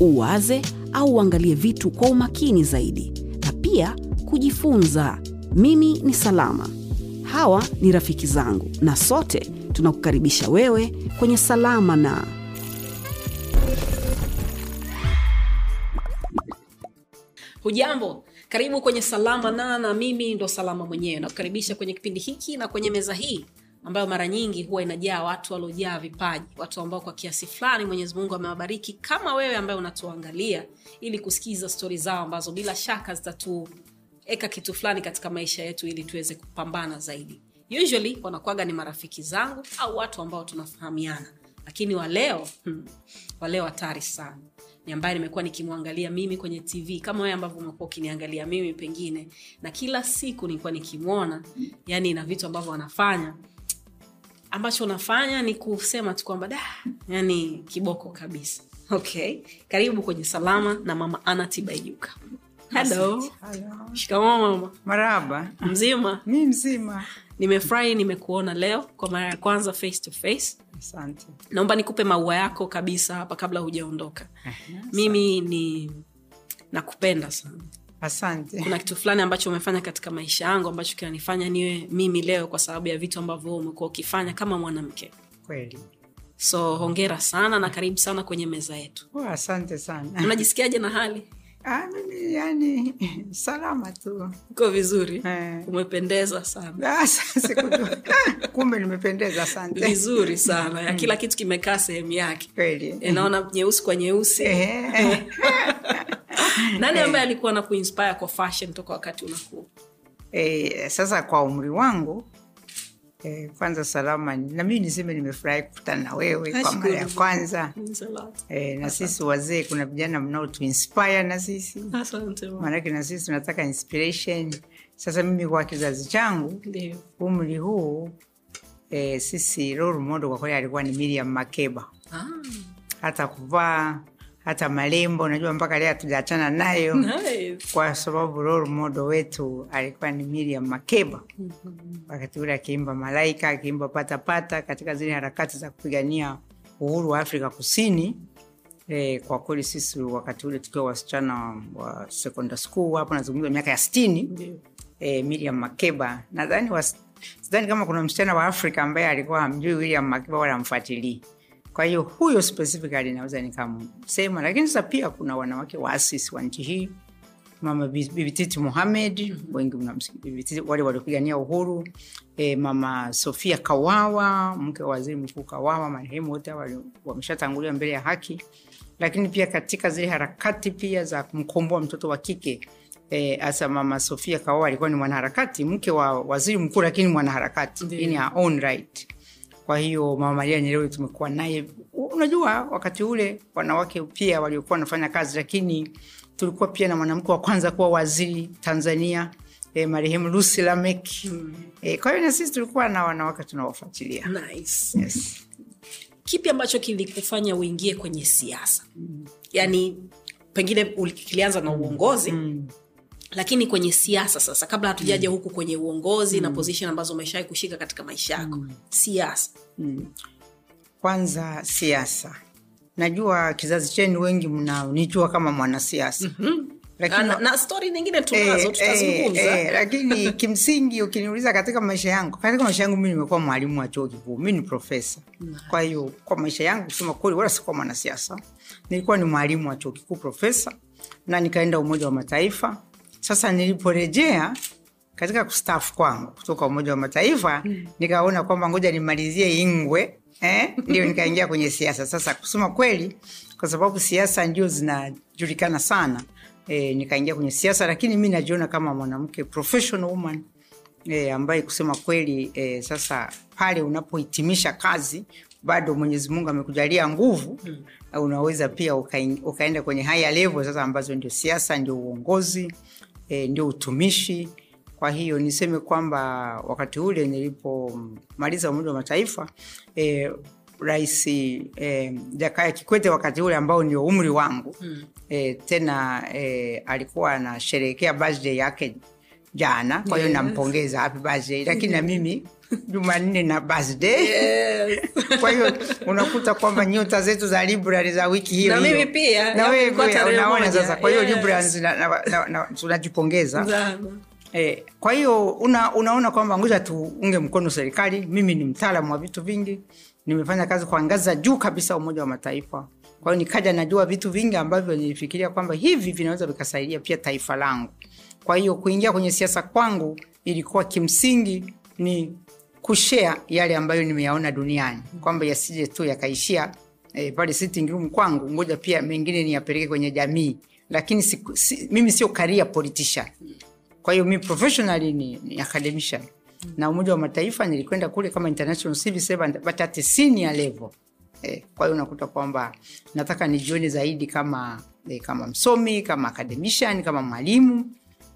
uwaze au uangalie vitu kwa umakini zaidi, na pia kujifunza. Mimi ni Salama, hawa ni rafiki zangu, na sote tunakukaribisha wewe kwenye Salama na Hujambo, karibu kwenye Salama na na mimi ndo Salama mwenyewe. Nakukaribisha kwenye kipindi hiki na kwenye meza hii ambayo mara nyingi huwa inajaa watu waliojaa vipaji, watu ambao kwa kiasi fulani Mwenyezi Mungu amewabariki kama wewe ambaye unatuangalia, ili kusikiza stori zao ambazo bila shaka zitatueka kitu fulani katika maisha yetu, ili tuweze kupambana zaidi. Usually wanakuwaga ni marafiki zangu au watu ambao tunafahamiana, lakini waleo hmm, waleo hatari sana. Ni ambaye nimekuwa nikimwangalia mimi kwenye tv kama wewe ambavyo umekuwa ukiniangalia mimi pengine. Na kila siku nilikuwa nikimwona yani na vitu ambavyo anafanya ambacho unafanya ni kusema tu kwamba da yani kiboko kabisa. Okay. Karibu kwenye salama na mama ana tibaijuka. Halo shikamoo mama. Mzima. Mi mzima. nimefurahi nimekuona leo kwa mara ya kwanza face to face. Asante. naomba nikupe maua yako kabisa hapa kabla hujaondoka. Mimi ni nakupenda sana Asante. kuna kitu fulani ambacho umefanya katika maisha yangu ambacho kinanifanya niwe mimi leo kwa sababu ya vitu ambavyo umekuwa ukifanya kama mwanamke Kweli. so hongera sana na karibu sana kwenye meza yetu Oh, asante sana. unajisikiaje na hali Ah, mimi yani salama tu. uko vizuri Eh. umependeza sana Ah, Kumbe nimependeza asante. vizuri sana ya kila kitu kimekaa sehemu yake Kweli. E, naona nyeusi kwa nyeusi Eh, nani ambaye alikuwa na kuinspire kwa fashion toka wakati unakuwa eh, sasa kwa umri wangu eh, kwanza salama nami niseme nimefurahi kukutana na wewe kwa mara ya kwanza. Eh, na sisi wazee kuna vijana mnaotuinspire na sisi. Maanake na sisi tunataka inspiration. Sasa mimi kwa kizazi changu umri huu eh, sisi role model kwa kweli alikuwa ni Miriam Makeba. Ah, hata kuvaa hata malembo unajua mpaka leo hatujaachana nayo. Nice. kwa sababu role model wetu alikuwa ni Miriam Makeba. Wakati ule akiimba malaika akiimba patapata katika zile harakati za kupigania uhuru wa Afrika Kusini. E, kwa kweli sisi wakati ule tukiwa wasichana wa secondary school hapo nazungumza miaka ya sitini. E, Miriam Makeba. Nadhani sidhani kama kuna msichana wa Afrika ambaye alikuwa hamjui William Makeba wala amfuatilii. Kwa hiyo huyo specifically naweza nikamsema, lakini sasa pia kuna wanawake waasisi wa nchi hii mama bibititi Bibi Titi Mohamed, wengi wale waliopigania uhuru e, mama Sofia Kawawa, mke wa waziri mkuu Kawawa, marehemu wote wameshatangulia mbele ya haki, lakini pia katika zile harakati pia za kumkomboa mtoto wa kike hasa e, mama Sofia Kawawa alikuwa ni mwanaharakati, mke wa waziri mkuu, lakini mwanaharakati in her own right. Kwa hiyo mama Maria Nyerere tumekuwa naye. Unajua, wakati ule wanawake pia waliokuwa wanafanya kazi, lakini tulikuwa pia na mwanamke wa kwanza kuwa waziri Tanzania e, marehemu Lucy Lameck e, kwa hiyo na sisi tulikuwa na wanawake tunawafuatilia. Nice. Yes. kipi ambacho kilikufanya uingie kwenye siasa yaani pengine kilianza na uongozi lakini kwenye siasa sasa kabla hatujaja huku kwenye uongozi na position ambazo umeshawai kushika katika maisha yako. Siasa. Kwanza siasa, najua kizazi chenu wengi mnanijua kama mwanasiasa. Lakini na, na stori nyingine tunazo Eh, tutazungumza. eh, eh, lakini kimsingi ukiniuliza katika maisha yangu katika maisha yangu mi nimekuwa mwalimu wa chuo kikuu mi ni profesa kwa hiyo kwa maisha yangu kusema kweli wala sikuwa mwanasiasa. Nilikuwa ni mwalimu wa chuo kikuu profesa na nikaenda umoja wa mataifa sasa niliporejea katika kustaafu kwangu kutoka umoja wa mataifa nikaona kwamba ngoja nimalizie ingwe eh? ndio nikaingia kwenye siasa sasa kusema kweli kwa sababu siasa ndio zinajulikana sana eh, nikaingia kwenye siasa lakini mi najiona kama mwanamke professional woman e, ambaye kusema kweli e, sasa pale unapohitimisha kazi bado mwenyezi mungu amekujalia nguvu mm. unaweza pia ukaenda kwenye higher level sasa ambazo ndio siasa ndio uongozi e, ndio utumishi kwa hiyo niseme kwamba wakati ule nilipomaliza umoja wa mataifa e, rais e, jakaya kikwete wakati ule ambao ndio umri wangu mm. e, tena e, alikuwa anasherehekea birthday yake jana kwa hiyo Yes. nampongeza happy birthday lakini na mimi jumanne na birthday Yes. kwa hiyo unakuta kwamba nyota zetu za libra za wiki hiyo Na mimi pia, na wewe pia unaona sasa kwa hiyo Yes. libra tunajipongeza Eh, kwa hiyo una, unaona kwamba ngoja tuunge mkono serikali. Mimi ni mtaalamu wa vitu vingi, nimefanya kazi kwa ngazi za juu kabisa Umoja wa Mataifa. Kwa hiyo nikaja najua vitu vingi ambavyo nilifikiria kwamba hivi vinaweza vikasaidia pia taifa langu. Kwa hiyo kuingia kwenye siasa kwangu ilikuwa kimsingi ni kushare yale ambayo nimeyaona duniani, kwamba yasije tu yakaishia eh, pale sitting room kwangu, ngoja pia mengine niyapeleke kwenye jamii, lakini si, si, mimi sio career politician. Kwa hiyo mi professionally ni, ni academician. Na umoja wa mataifa nilikwenda kule kama international civil servant but at senior level. Eh, kwa hiyo unakuta kwamba nataka nijione zaidi kama eh, kama msomi kama academician kama mwalimu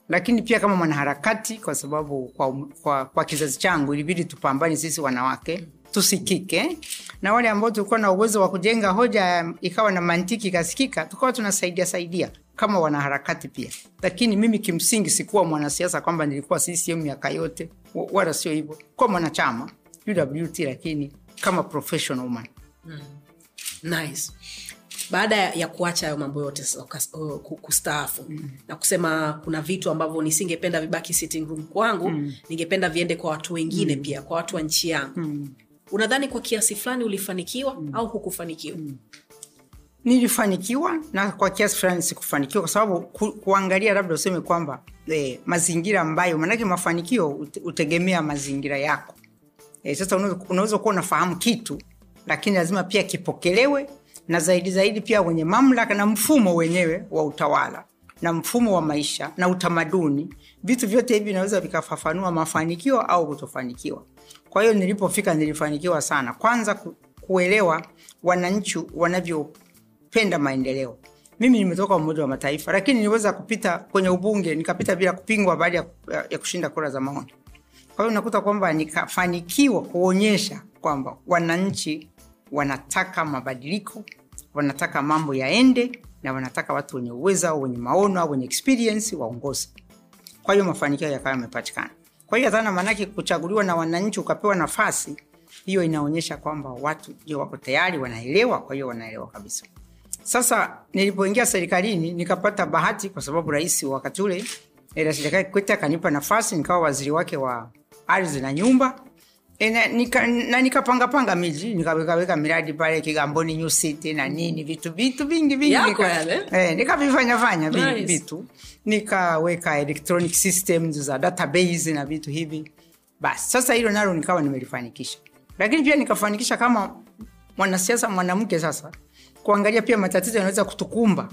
lakini pia kama mwanaharakati kwa sababu kwa, kwa, kwa kizazi changu ilibidi tupambane sisi wanawake tusikike. Na wale ambao tulikuwa na uwezo wa kujenga hoja ikawa na mantiki ikasikika tukawa tunasaidia saidia kama wanaharakati pia. Lakini mimi kimsingi sikuwa mwanasiasa kwamba nilikuwa ccm miaka yote wa- wala sio hivyo. Kuwa mwanachama uwt lakini kama professional woman. Nice baada ya kuacha hayo mambo yote kustaafu mm. na kusema kuna vitu ambavyo nisingependa vibaki sitting room kwangu mm. ningependa viende kwa watu wengine mm. pia kwa watu wa nchi yangu mm. unadhani kwa kiasi fulani ulifanikiwa mm. au hukufanikiwa mm. nilifanikiwa na kwa kiasi fulani sikufanikiwa kwa sababu ku, kuangalia labda useme kwamba eh, mazingira ambayo maanake mafanikio hutegemea utegemea mazingira yako eh, sasa unaweza kuwa unafahamu kitu lakini lazima pia kipokelewe na zaidi zaidi pia wenye mamlaka na mfumo wenyewe wa utawala na mfumo wa maisha na utamaduni. Vitu vyote hivi vinaweza vikafafanua mafanikio au kutofanikiwa. Kwa hiyo nilipofika nilifanikiwa sana. Kwanza ku, kuelewa wananchi wanavyopenda maendeleo. Mimi nimetoka umoja wa mataifa lakini niliweza kupita kwenye ubunge nikapita bila kupingwa baada ya, ya kushinda kura za maoni. Kwa hiyo unakuta kwamba nikafanikiwa kuonyesha kwamba wananchi wanataka mabadiliko wanataka mambo yaende na wanataka watu wenye uwezo au wenye maono au wenye experience waongoze. kwa hiyo mafanikio yakawa yamepatikana. Kwa hiyo dhana maanake kuchaguliwa na wananchi ukapewa nafasi hiyo inaonyesha kwamba watu ndio wako tayari wanaelewa kwa hiyo wanaelewa kabisa. Sasa nilipoingia serikalini nikapata bahati kwa sababu rais wa wakati ule eh, Jakaya Kikwete akanipa nafasi nikawa waziri wake wa ardhi na nyumba E, na nika- na nikapangapanga miji nikawekaweka miradi pale Kigamboni New City na nini vitu vitu vingi vingi. Nika- yale? eh, nikavifanyafanya vi- Nice. vitu. Nikaweka electronic systems za database na vitu hivi. Basi sasa hilo nalo nikawa nimelifanikisha. Lakini pia nikafanikisha kama mwanasiasa mwanamke sasa kuangalia pia matatizo yanaweza kutukumba.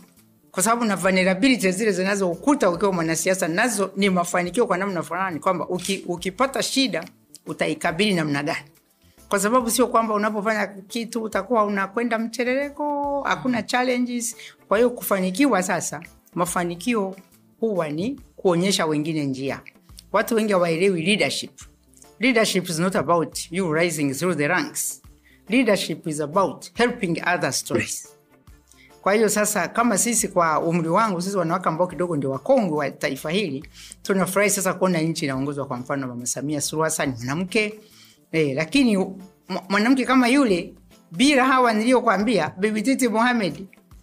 Kwa sababu na vulnerability zile zinazoukuta ukiwa mwanasiasa nazo ni mafanikio kwa namna fulani kwamba uki, ukipata shida utaikabili namna gani? Kwa sababu sio kwamba unapofanya kitu utakuwa unakwenda mterereko hakuna challenges. Kwa hiyo kufanikiwa sasa mafanikio huwa ni kuonyesha wengine njia. Watu wengi hawaelewi leadership. Leadership is not about you rising through the ranks. Leadership is about helping other stories kwa hiyo sasa kama sisi kwa umri wangu sisi wanawake ambao kidogo ndio wakongwe wa taifa hili tunafurahi sasa kuona nchi inaongozwa kwa mfano mama samia suluhu hassan mwanamke. Eh, lakini mwanamke kama yule bila hawa niliyokwambia bibi titi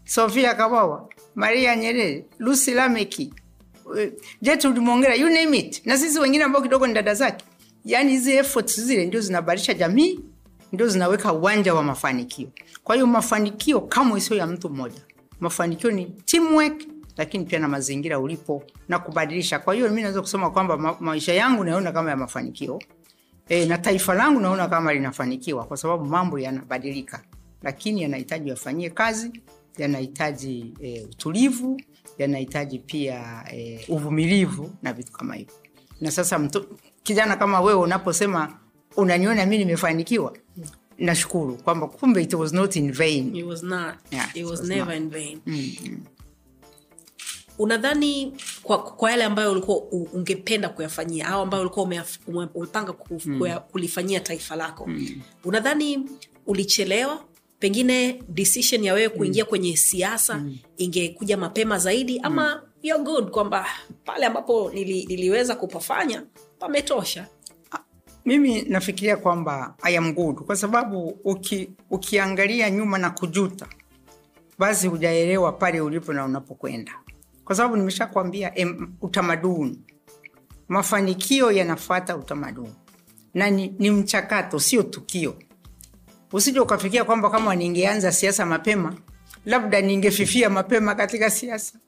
sofia kawawa maria nyerere lusi lameki Gertrude Mongera, you name it, na sisi wengine ambao kidogo ni dada zake. Yani hizi efforts zile ndio zinabadilisha jamii, ndio zinaweka uwanja wa mafanikio. Kwa hiyo mafanikio kamwe sio ya mtu mmoja, mafanikio ni teamwork, lakini pia na mazingira ulipo na kubadilisha. Kwa hiyo mi naweza kusema kwamba ma maisha yangu naona kama ya mafanikio e, na taifa langu naona kama linafanikiwa kwa sababu mambo yanabadilika, lakini yanahitaji yafanyie kazi, yanahitaji e, utulivu, yanahitaji pia e, uvumilivu na vitu kama hivyo. Na sasa mtu, kijana kama wewe unaposema unaniona mi nimefanikiwa, nashukuru kwamba kumbe it was not in vain It was not. Yeah, It it was was never not. in vain. mm. mm. unadhani kwa, kwa yale ambayo ulikuwa ungependa kuyafanyia au ambayo ulikuwa umepanga ku- kulifanyia taifa lako Mm. unadhani ulichelewa pengine decision ya wewe kuingia kwenye siasa ingekuja mapema zaidi ama you're good kwamba pale ambapo nili, niliweza kupafanya pametosha mimi nafikiria kwamba I am kwa sababu uki, ukiangalia nyuma na kujuta basi hujaelewa pale ulipo na unapokwenda. Kwa sababu nimeshakwambia utamaduni. Mafanikio yanafata utamaduni. Na ni, ni mchakato sio tukio. Usije ukafikia kwamba kama ningeanza siasa mapema labda ningefifia mapema katika siasa.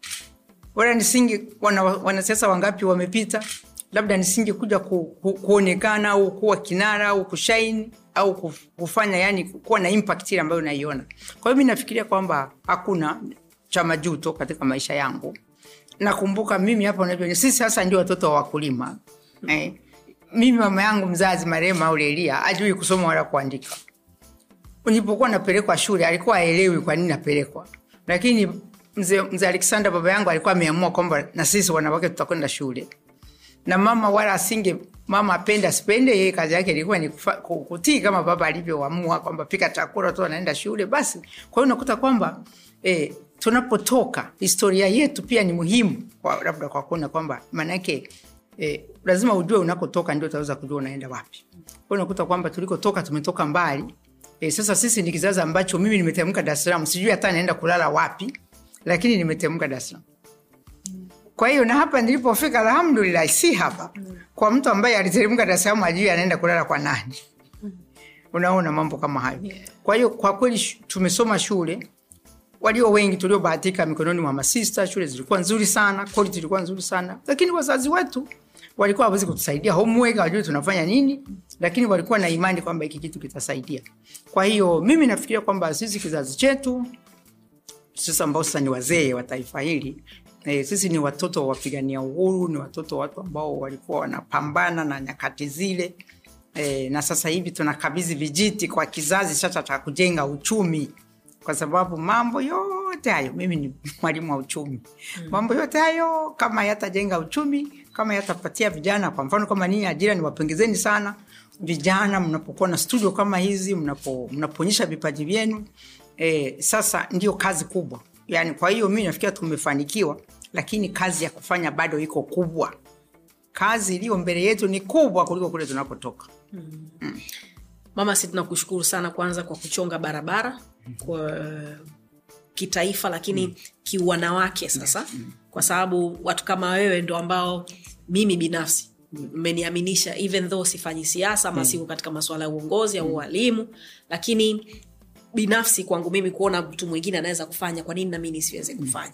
Wala nisinge wana, wanasiasa wangapi wamepita labda nisingekuja ku, ku, kuonekana au kuwa kinara au kushaini au kuf- kufanya yani kuwa na impact ile ambayo naiona. Kwa hiyo mi nafikiria kwamba hakuna cha majuto katika maisha yangu. Nakumbuka mimi hapa unajua sisi sasa ndio watoto wa wakulima. Eh, mimi mama yangu mzazi marehemu aurelia ajui kusoma wala kuandika. Nilipokuwa napelekwa shule alikuwa aelewi kwa nini napelekwa. Lakini mzee mzee alexander baba yangu alikuwa ameamua kwamba na sisi wanawake tutakwenda shule na mama wala asinge mama apende asipende yeye kazi yake ilikuwa ni kutii kama baba alivyoamua kwamba pika chakula tu anaenda shule basi. Kwa hiyo unakuta kwamba eh, tunapotoka historia yetu pia ni muhimu kwa, labda kwa kuona kwamba maanake eh, lazima ujue unakotoka ndio utaweza kujua unaenda wapi. Kwa hiyo unakuta kwamba tulikotoka tumetoka mbali. Eh, sasa sisi ni kizazi ambacho mimi nimetemka dar es salaam sijui hata naenda kulala wapi lakini nimetemka dar es salaam kwa hiyo na hapa nilipofika alhamdulillah si hapa. Kwa mtu ambaye aliteremka dar es salaam ajui anaenda kulala kwa nani. Unaona mambo kama hayo. Kwa hiyo kwa kweli tumesoma shule. Walio wengi tuliobahatika mikononi mwa masista shule zilikuwa nzuri sana quality ilikuwa nzuri sana. Lakini wazazi wetu walikuwa hawezi kutusaidia homework hawajui tunafanya nini. Lakini walikuwa na imani kwamba hiki kitu kitasaidia. Kwa hiyo mimi nafikiria kwamba sisi kizazi chetu sisi ambao sasa ni wazee wa taifa hili e, sisi ni watoto wa wapigania uhuru ni watoto watu ambao walikuwa wanapambana na nyakati zile. E, na sasa hivi tunakabidhi vijiti kwa kizazi sasa cha kujenga uchumi. Kwa sababu mambo yote hayo mimi ni mwalimu wa uchumi. Mambo yote hayo kama yatajenga uchumi kama yatapatia vijana kwa mfano kama nii ajira niwapongezeni sana. Vijana mnapokuwa na studio kama hizi mnapo- vipaji vyenu. E, sasa ndio kazi kubwa yani kwa hiyo mi nafikiria tumefanikiwa lakini kazi ya kufanya bado iko kubwa. Kazi iliyo mbele yetu ni kubwa kuliko kule tunakotoka mama si tunakushukuru sana kwanza kwa kuchonga barabara kwa kitaifa lakini kiwanawake sasa. Kwa sababu watu kama wewe ndo ambao mimi binafsi mmeniaminisha even though sifanyi siasa ama siko katika masuala ya uongozi au ualimu lakini binafsi kwangu mimi kuona mtu mwingine anaweza kufanya kwa nini nami nisiweze kufanya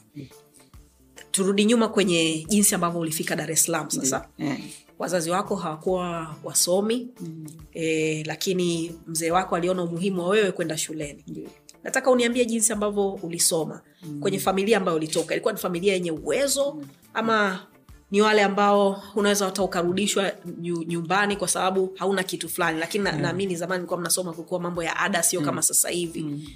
turudi nyuma kwenye jinsi ambavyo ulifika dar es salaam sasa Eh. wazazi wako hawakuwa wasomi mm. e, lakini mzee wako aliona umuhimu wa wewe kwenda shuleni Ndio. nataka uniambie jinsi ambavyo ulisoma mm. kwenye familia ambayo ulitoka ilikuwa ni familia yenye uwezo ama ni wale ambao unaweza hata ukarudishwa nyumbani kwa sababu hauna kitu fulani. Lakini yeah. naamini zamani kuwa mnasoma kulikuwa mambo ya ada sio kama sasa hivi.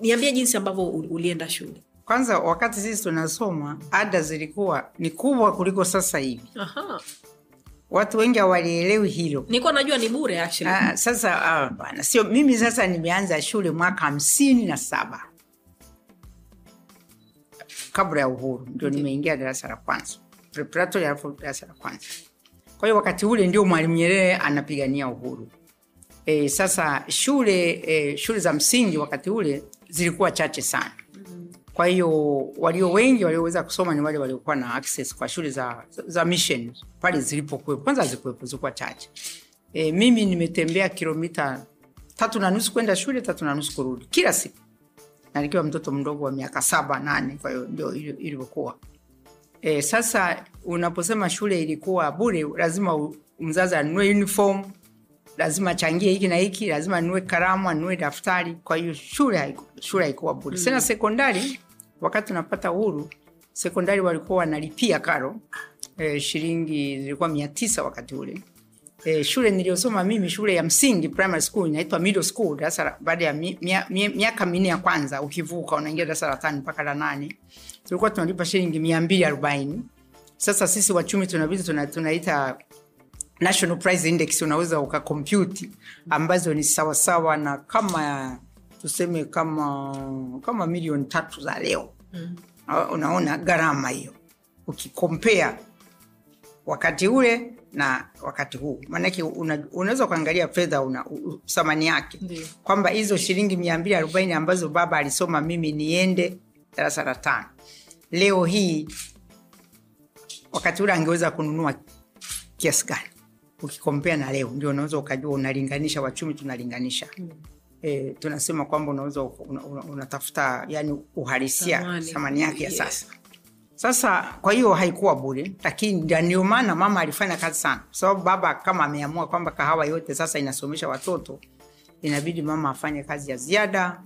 Niambie jinsi ambavyo ulienda shule. Kwanza wakati sisi tunasoma ada zilikuwa ni kubwa kuliko sasa hivi. Aha. watu wengi hawalielewi hilo. Nilikuwa najua ni bure actually. Ah, sasa ah, bana sio mimi sasa nimeanza shule mwaka hamsini na saba. Kabla ya uhuru ndio. nimeingia darasa la kwanza preparatory alafu darasa la kwanza. Kwa hiyo wakati ule ndio mwalimu nyerere anapigania uhuru. E, sasa shule e, shule za msingi wakati ule zilikuwa chache sana. Kwa hiyo walio wengi walioweza kusoma ni wale waliokuwa na access kwa shule za, za mission pale zilipokuwepo. Kwanza hazikuwepo zilikuwa chache. E, mimi nimetembea kilomita tatu na nusu kwenda shule tatu na nusu kurudi kila siku. Na mtoto mdogo wa miaka saba nane kwa ndio ili- ilivyokuwa e, sasa unaposema shule ilikuwa bure lazima mzazi anunue uniform lazima achangie hiki na hiki lazima anunue kalamu, anunue daftari. Kwa hiyo shule haiku- shule haikuwa bure. Tena sekondari wakati unapata uhuru sekondari walikuwa wanalipia karo e, shilingi zilikuwa mia tisa wakati ule. E, shule niliyosoma mimi shule ya msingi primary school inaitwa middle school darasa baada ya mi- mi, mi, minne ya kwanza ukivuka unaingia darasa la tano mpaka la nane tulikuwa tunalipa shilingi mia mbili arobaini. Sasa sisi wachumi tunabidi tuna, tunaita national price index unaweza ukakompyuti ambazo ni sawasawa na kama tuseme kama kama milioni tatu za leo. Mm. unaona gharama hiyo ukikompea wakati ule na wakati huu. Maanake una, unaweza ukaangalia fedha una thamani yake. Kwamba hizo shilingi mia mbili arobaini ambazo baba alisoma mimi niende darasa la tano leo hii wakati ule angeweza kununua kiasi gani? Ukikompea na leo ndio unaweza ukajua unalinganisha wachumi tunalinganisha. Mm. e, tunasema kwamba unaweza una, una, unatafuta yani uhalisia Thamani. yake ya sasa. Sasa kwa hiyo haikuwa bure lakini ndio maana mama alifanya kazi sana. Kwa sababu baba kama ameamua kwamba kahawa yote sasa inasomesha watoto inabidi mama afanye kazi ya ziada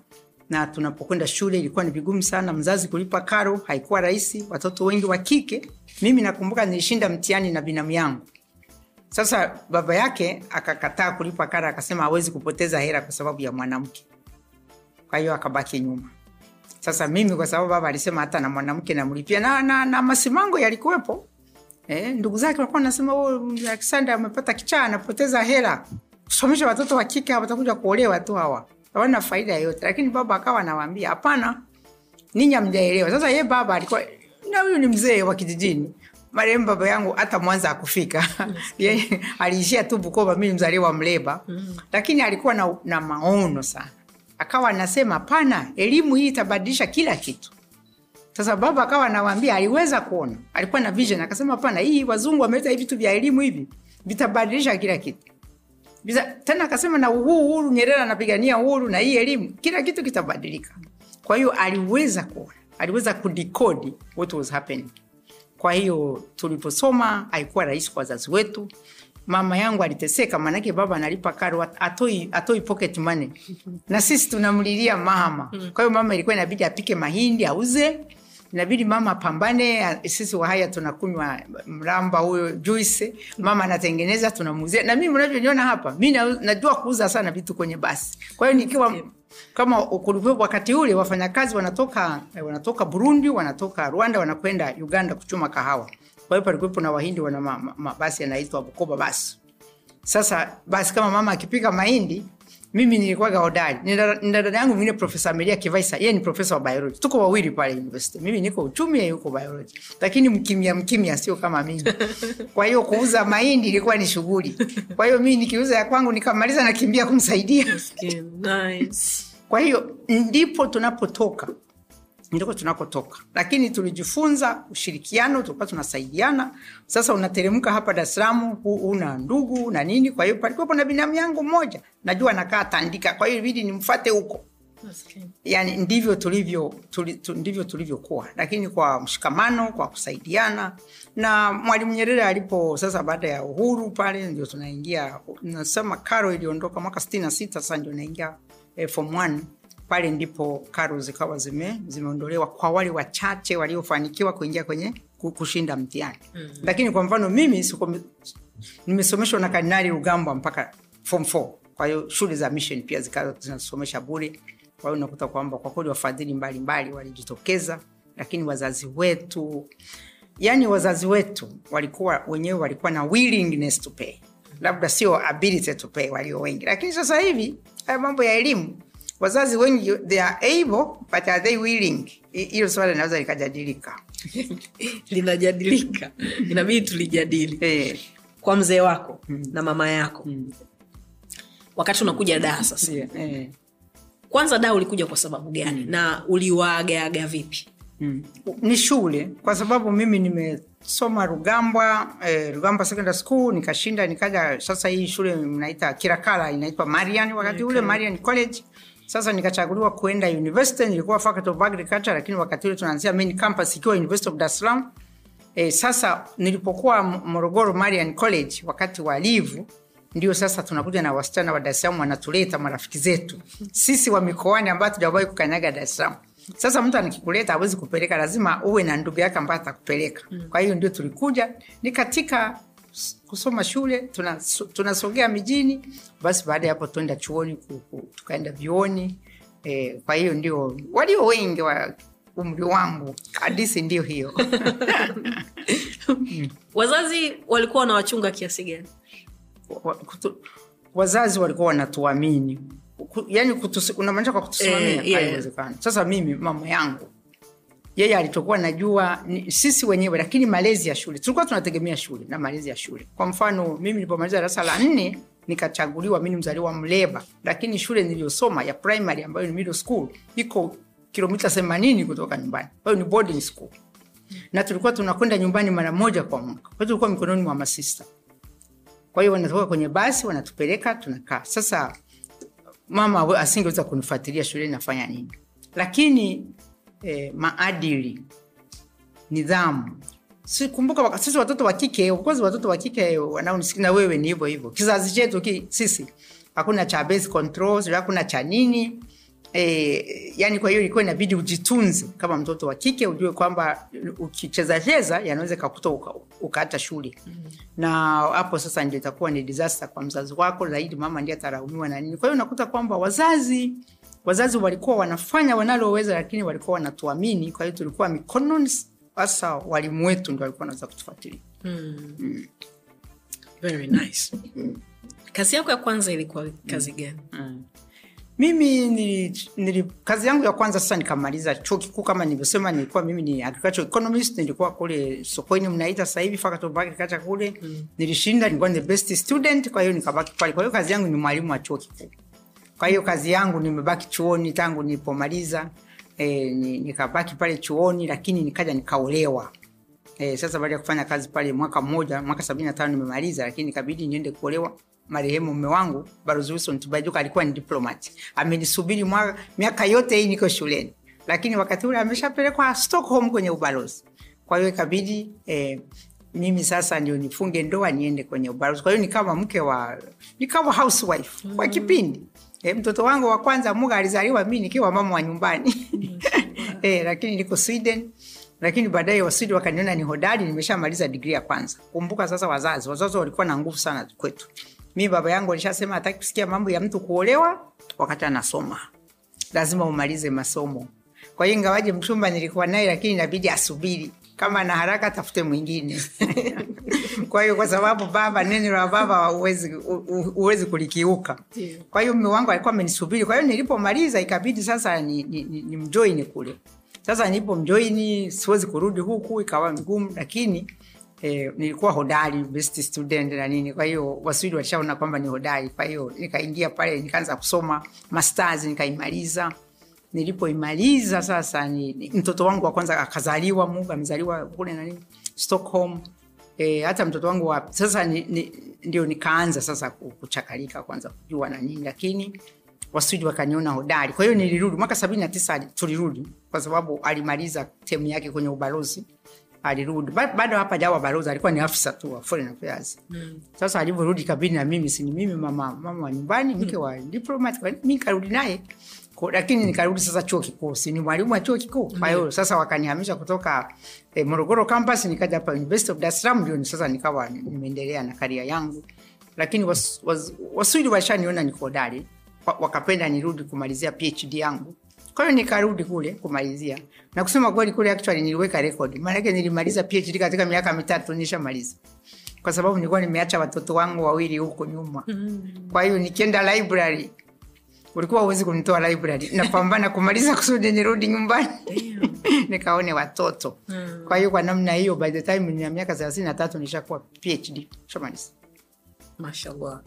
na tunapokwenda shule ilikuwa ni vigumu sana. Mzazi kulipa karo haikuwa rahisi. Watoto wengi wa kike mimi nakumbuka nilishinda mtihani na binamu yangu. Sasa baba yake akakataa kulipa karo akasema hawezi kupoteza hela kwa sababu ya mwanamke. Kwa hiyo akabaki nyuma. Sasa mimi kwa sababu baba alisema hata na mwanamke namlipia. Na, na, na masimango yalikuwepo. Eh, ndugu zake walikuwa nasema "Oh, alexander amepata kichaa anapoteza hela. Kusomesha watoto wa kike watakuja kuolewa tu hawa hawana faida yoyote. Lakini baba akawa anawaambia hapana ninyi amjaelewa sasa ye baba alikuwa na huyu ni mzee wa kijijini. Marehemu baba yangu hata mwanza akufika yes. aliishia tu bukoba mi mzaliwa mleba. Lakini alikuwa na, na maono sana. Akawa anasema pana, elimu hii itabadilisha kila kitu. Sasa baba akawa anawaambia aliweza kuona. Alikuwa na vision akasema pana, hii wazungu wameleta hivi vitu vya elimu hivi vitabadilisha kila kitu tena akasema na huu uhuru nyerere anapigania uhuru na hii elimu. Kila kitu kitabadilika. Kwa hiyo aliweza kuona aliweza kudikodi what was happening. Kwa hiyo tuliposoma haikuwa rahisi kwa wazazi wetu. Mama yangu aliteseka maanake baba analipa karo atoi, atoi pocket money. Na sisi tunamlilia mama. Kwa hiyo mama ilikuwa inabidi apike mahindi auze inabidi mama apambane sisi wahaya tunakunywa mramba huyo juice. Mama anatengeneza tunamuuzia. Na mimi mnavyoniona hapa mi najua kuuza sana vitu kwenye basi. Kwa hiyo nikiwa kama kulikuwa wakati ule wafanyakazi wanatoka wanatoka burundi wanatoka rwanda wanakwenda uganda kuchuma kahawa. Kwa hiyo palikuwepo na wahindi wana ma- ma- yanaitwa bukoba basi sasa basi kama mama akipika mahindi mimi nilikuwaga hodari. Nina dada yangu mwingine profesa amelia kivaisa. Yeye ni profesa wa biology. Tuko wawili pale university. Mimi niko uchumi yeye yuko biology. Lakini mkimya mkimya sio kama mimi. Kwa hiyo kuuza mahindi ilikuwa ni shughuli. Kwa hiyo mimi nikiuza ya kwangu nikamaliza nakimbia kumsaidia. Nice. kwa hiyo ndipo tunapotoka ndiko tunakotoka. Lakini tulijifunza ushirikiano tulikuwa tunasaidiana. Sasa unateremka hapa dar es salaam una ndugu na nini. Kwa hiyo palikuwepo na binamu yangu mmoja. Najua nakaa tandika. Kwa hiyo ibidi nimfate huko. Yani ndivyo tulivyo tuli, tu, ndivyo tulivyokuwa. Lakini kwa mshikamano kwa kusaidiana. Na mwalimu nyerere alipo sasa baada ya uhuru pale ndio tunaingia. Nasema karo iliondoka mwaka sitini na sita sasa ndio naingia eh, form one pale ndipo karo zikawa zime, zimeondolewa kwa wale wachache waliofanikiwa kuingia kwenye kushinda mtihani. Mm-hmm. lakini kwa mfano mimi nimesomeshwa na kardinali rugambwa mpaka form 4 kwa hiyo shule za mission pia zikawa zinasomesha bure. Kwa hiyo unakuta kwamba kwa kweli wafadhili mbalimbali walijitokeza lakini wazazi wetu yani wazazi wetu walikuwa wenyewe walikuwa na willingness to pay. Labda sio ability to pay walio wengi. Lakini sasa hivi haya mambo ya elimu wazazi wengi they are able but are they willing? Hi- hilo swala linaweza likajadilika. Linajadilika. Inabidi tulijadili. Eh, kwa mzee wako na mama yako. Wakati unakuja daa sasa. Eh. kwanza daa ulikuja kwa sababu gani? Na uliwaagaaga vipi? Ni shule kwa sababu mimi nimesoma rugambwa eh, rugambwa secondary school nikashinda nikaja sasa hii shule mnaita kirakala inaitwa marian wakati ule marian college sasa nikachaguliwa kuenda university nilikuwa faculty of agriculture lakini wakati ule tunaanzia main campus ikiwa university of dar es salaam E, sasa nilipokuwa Morogoro Marian College wakati wa livu ndio sasa tunakuja na wasichana wa Dar es Salaam wanatuleta marafiki zetu sisi wa mikoani ambao tujawahi kukanyaga Dar es Salaam. Sasa mtu anakikuleta hawezi kupeleka, lazima uwe na ndugu yake ambaye atakupeleka. Kwa hiyo ndio tulikuja, ni katika kusoma shule tunasogea tunasogea mijini basi baada ya hapo tuenda chuoni tukaenda vyuoni. E, kwa hiyo ndio walio wengi wa umri wangu hadisi ndio hiyo. Wazazi walikuwa wanawachunga kiasi gani? Wazazi walikuwa wanatuamini. Yani unamaanisha kwa kutusimamia? Eh, yeah. sasa mimi mama yangu yeye alichokuwa najua ni, sisi wenyewe lakini malezi ya shule. Tulikuwa tunategemea shule na malezi ya shule. Kwa mfano mimi nilipomaliza darasa la nne nikachaguliwa mi ni mzaliwa mleba. Lakini shule niliyosoma ya primary ambayo ni middle school iko kilomita themanini kutoka nyumbani. Ambayo ni boarding school. Na tulikuwa tunakwenda nyumbani mara moja kwa mwaka. Kwa tulikuwa mikononi mwa masista kwa hiyo wanatoka kwenye basi wanatupeleka tunakaa. Sasa mama asingeweza kunifuatilia shuleni nafanya nini. Lakini eh, maadili nidhamu. Si- kumbuka sisi watoto wa kike of course watoto wa kike wanaonisikia na wewe ni hivyo hivyo. Kizazi chetu ki, sisi hakuna cha base control hakuna cha nini. E, yani kwa hiyo ilikuwa inabidi ujitunze kama mtoto wa kike ujue kwamba ukicheza cheza yanaweza kakuta uka, ukaacha shule. Mm-hmm. na hapo sasa ndio itakuwa ni disaster kwa mzazi wako zaidi mama ndiye ataraumiwa na nini. Kwa hiyo unakuta kwamba wazazi wazazi walikuwa wanafanya wanaloweza lakini walikuwa wanatuamini. Kwa hiyo tulikuwa mikononi hasa walimu wetu ndio walikuwa wanaweza kutufuatilia. Very nice. Kazi yako ya kwanza ilikuwa kazi gani? Mimi nili, nili, kazi yangu ya kwanza sasa nikamaliza chuo kikuu kama nilivyosema nilikuwa mimi ni agricultural economist nilikuwa kule sokoni mnaita sasa hivi faculty of agriculture kule. Mm. nilishinda nilikuwa the best student kwa hiyo nikabaki pale. Kwa hiyo kazi yangu ni mwalimu wa chuo kikuu kwa hiyo kazi yangu nimebaki chuoni tangu nilipomaliza e, nikabaki pale chuoni lakini nikaja nikaolewa. E, sasa baada ya kufanya kazi pale mwaka mmoja mwaka sabini na tano nimemaliza lakini ikabidi niende kuolewa marehemu mume wangu balozi wilson Tibaijuka alikuwa ni diplomat. Amenisubiri miaka yote hii niko shuleni. Lakini wakati ule ameshapelekwa stockholm kwenye ubalozi. Kwa hiyo ikabidi eh, mimi sasa ndio nifunge ndoa niende kwenye ubalozi. Kwa hiyo nikawa mke wa nikawa housewife kwa kipindi E, mtoto wangu wa kwanza muga alizaliwa mi nikiwa mama wa nyumbani. E, lakini niko sweden. Lakini baadaye waswidi wakaniona ni hodari nimeshamaliza digri ya kwanza. Kumbuka sasa wazazi wazazi walikuwa na nguvu sana kwetu. Mi baba yangu alishasema hataki kusikia mambo ya mtu kuolewa wakati anasoma. Lazima umalize masomo. Kwa hiyo ingawaje mchumba nilikuwa naye lakini inabidi asubiri kama na haraka tafute mwingine. Kwa hiyo kwa sababu baba neno la baba uwezi, u- u- kulikiuka. Kwa hiyo mme wangu alikuwa amenisubiri. Kwa hiyo nilipomaliza ikabidi sasa ni, ni, ni, ni mjoini kule. Sasa nilipomjoini siwezi kurudi huku ikawa migumu lakini eh, nilikuwa hodari best student na nini. Kwa hiyo waswidi walishaona kwamba ni hodari. Kwa hiyo nikaingia pale nikaanza kusoma masters nikaimaliza nilipoimaliza sasa ni, mtoto wangu wa kwanza akazaliwa mungu amezaliwa kule nani stockholm. E, hata mtoto wangu wa sasa ni, ni, ndio nikaanza sasa ku- kuchakalika kwanza kujua na nini lakini waswidi wakaniona hodari. Kwa hiyo nilirudi mwaka sabini na tisa tulirudi kwa sababu alimaliza temu yake kwenye ubalozi alirudi. Bado hapa jawa balozi alikuwa ni afisa tu wa foreign affairs. Mm. sasa alivyorudi kabini na mimi sini mimi mama mama wa nyumbani mke wa diplomat. Mi karudi naye lakini nikarudi sasa chuo kikuu. Si ni mwalimu wa chuo kikuu? Kwa hiyo sasa wakanihamisha kutoka eh, morogoro campus nikaja hapa university of dar es salaam ndio sasa nikawa nimeendelea na karia yangu. Lakini was, was, waswidi washaniona niko hodari. Wakapenda nirudi kumalizia phd yangu. Kwa hiyo nikarudi kule kumalizia. Na kusema kweli kule actually niliweka rekodi maanake nilimaliza phd katika miaka mitatu nishamaliza. Kwa sababu nilikuwa nimeacha watoto wangu wawili huko nyuma. Kwa hiyo nikienda library ulikuwa uwezi kunitoa library. Napambana kumaliza kusudi nirudi nyumbani. Nikaone watoto. Kwa hiyo kwa namna hiyo by the time nina miaka thelathini na tatu nishakuwa phd shamaliza mashallah.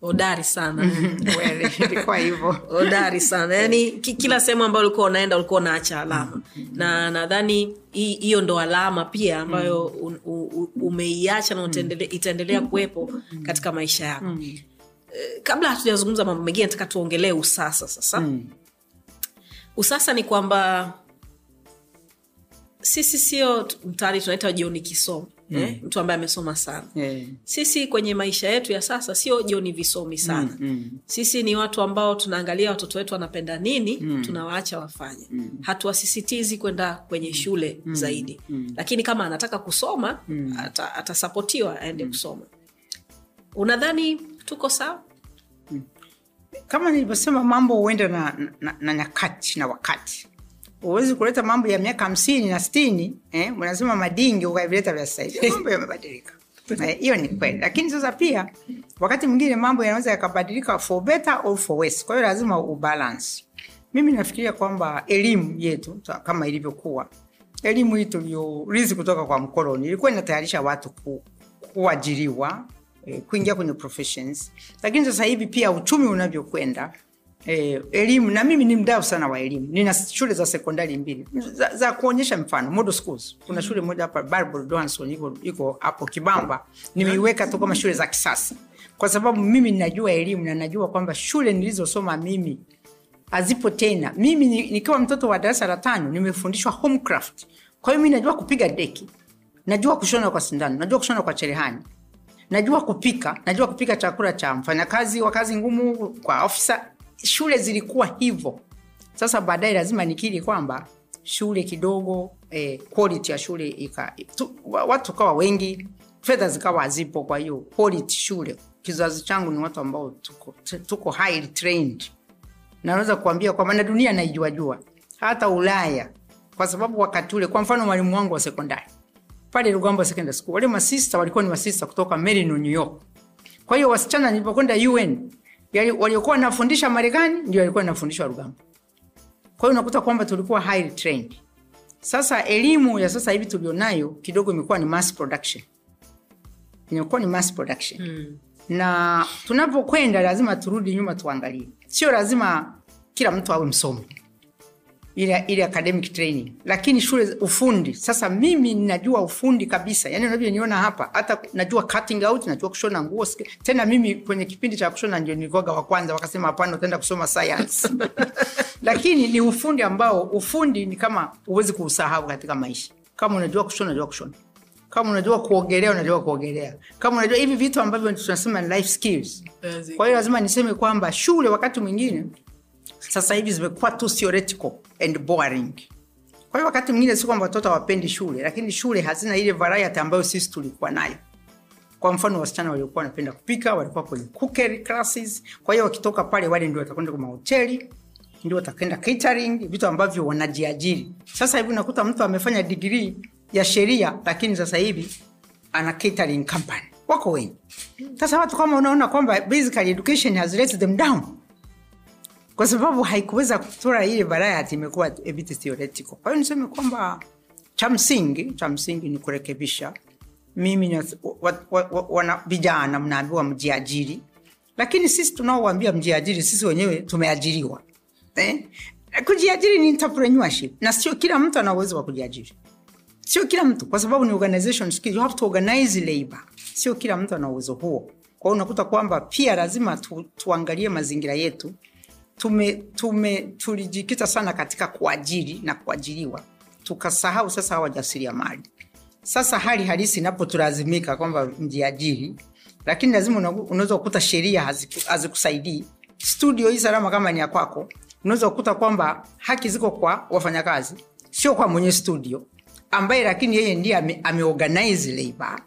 Hodari sana. Ilikuwa hivyo. Hodari sana. Yani kila sehemu ambayo ulikuwa unaenda ulikuwa unaacha alama. Na nadhani hiyo ndo alama pia ambayo umeiacha na itaendelea kuwepo katika maisha yako kabla hatujazungumza mambo mengine nataka tuongelee usasa sasa. Mm. usasa ni kwamba sisi sio tu- mtaani tunaita jioni kisomo eh? mtu ambaye amesoma sana. Yeah. sisi kwenye maisha yetu ya sasa sio joni visomi sana. mm. sisi ni watu ambao tunaangalia watoto wetu wanapenda nini tunawaacha wafanye. Hatuwasisitizi kwenda kwenye shule zaidi. Lakini kama anataka kusoma mm. atasapotiwa aende kusoma. Unadhani tuko sawa? Kama nilivyosema mambo huenda na, na, na nyakati na wakati. Huwezi kuleta mambo ya miaka hamsini na stini eh, unasema madingi ukavileta vya sasa hivi. Mambo yamebadilika. Eh, hiyo ni kweli. Lakini sasa pia wakati mwingine mambo yanaweza yakabadilika for better or for worse. Kwa hiyo lazima ubalance mimi nafikiria kwamba elimu yetu kama ilivyokuwa elimu hii tuliorithi kutoka kwa mkoloni ilikuwa inatayarisha watu ku, kuajiriwa eh, kuingia kwenye professions. Lakini sasa hivi pia uchumi unavyokwenda eh, elimu na mimi ni mdau sana wa elimu. Nina shule za sekondari mbili. Za, za kuonyesha mfano model schools. Kuna shule moja hapa Barbara Johnson iko iko hapo Kibamba. Nimeiweka tu kama shule za kisasa. Kwa sababu mimi ninajua elimu na najua kwamba shule nilizosoma mimi hazipo tena. Mimi nikiwa mtoto wa darasa la tano nimefundishwa homecraft. Kwa hiyo mimi najua kupiga deki. Najua kushona kwa sindano. Najua kushona kwa cherehani najua kupika najua kupika chakula cha mfanyakazi wa kazi ngumu kwa ofisa. Shule zilikuwa hivyo. Sasa baadaye lazima nikiri kwamba shule kidogo eh, ya shule ika, tu, watu kawa wengi fedha zikawa hazipo. Kwa hiyo quality shule kizazi changu ni watu ambao tuko, tuko highly trained. Naweza kuambia kwamba na dunia naijuajua hata ulaya kwa sababu wakati ule kwa mfano mwalimu wangu wa sekondari pale Rugambwa Secondary School. Wale masista walikuwa ni masista kutoka Merino, New York. Kwa hiyo wasichana nilipokwenda UN waliokuwa nafundisha Marekani ndio walikuwa nafundishwa Rugambwa. Kwa hiyo unakuta kwamba tulikuwa highly trained. Sasa elimu ya sasa hivi tulionayo kidogo imekuwa ni mass production, imekuwa ni mass production mm. na tunapokwenda lazima turudi nyuma tuangalie, sio lazima kila mtu awe msomi ile ile academic training. Lakini shule ufundi sasa mimi ninajua ufundi kabisa. Yani unavyoniona hapa hata najua cutting out najua kushona nguo. Tena mimi kwenye kipindi cha kushona ndio nilikuwaga wa kwanza wakasema hapana utaenda kusoma science. Lakini ni ufundi ambao ufundi ni kama huwezi kuusahau katika maisha. Kama unajua kushona unajua kushona. Kama unajua kuogelea unajua kuogelea. Kama unajua hivi vitu ambavyo tunasema life skills. Kwa hiyo lazima niseme kwamba shule wakati mwingine sasa hivi zimekuwa tu theoretical and boring. Kwa hiyo wakati mwingine si kwamba watoto hawapendi shule lakini shule hazina ile variety ambayo sisi tulikuwa nayo. Kwa mfano wasichana waliokuwa wanapenda kupika walikuwa kwenye cookery classes. Kwa hiyo wakitoka pale wale ndio watakwenda kwa mahoteli ndio watakwenda catering vitu ambavyo wanajiajiri. Sasa hivi unakuta mtu amefanya digrii ya sheria lakini sasa hivi ana catering company. Wako wengi. Sasa watu kama unaona kwamba basically education has let them down kwa sababu haikuweza kutoa ile variety imekuwa a bit theoretical. Kwa hiyo niseme kwamba cha msingi cha msingi ni kurekebisha. Mimi na- wa- wa- wa- wana vijana mnaambiwa mjiajiri. Lakini sisi tunaowaambia mjiajiri sisi wenyewe tumeajiriwa. Eh? kujiajiri ni entrepreneurship. Na sio kila mtu ana uwezo wa kujiajiri. Sio kila mtu. Kwa sababu ni organization skill. You have to organize labor. Sio kila mtu ana uwezo huo. Kwa unakuta kwamba pia lazima tu, tuangalie mazingira yetu tume, tume tulijikita sana katika kuajiri na kuajiriwa. Tukasahau sasa wajasiriamali. Sasa hali halisi inapotulazimika kwamba mjiajiri lakini lazima unaweza kukuta sheria haziku- hazikusaidii. Studio hii salama kama ni ya kwako unaweza kukuta kwamba haki ziko kwa wafanyakazi sio kwa mwenye studio ambaye lakini yeye ndiye ame, labor.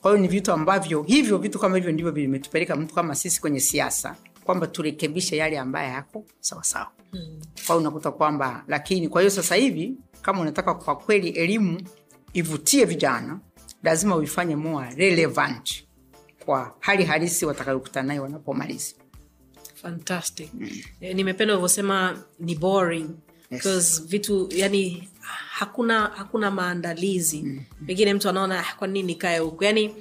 Kwa hiyo ni vitu ambavyo hivyo vitu kama hivyo ndivyo vimetupeleka mtu kama sisi kwenye siasa kwamba turekebishe yale ambayo yako sawasawa hmm. kwa unakuta kwamba lakini kwa hiyo sasa hivi kama unataka kwa kweli elimu ivutie vijana lazima uifanye more relevant kwa hali halisi watakayokutana nayo wanapomaliza. Fantastic. Eh, nimependa ulivyosema ni boring. Yes. vitu yani hakuna hakuna maandalizi. Pengine mtu anaona "Ah, kwa nini nikae huku? Yani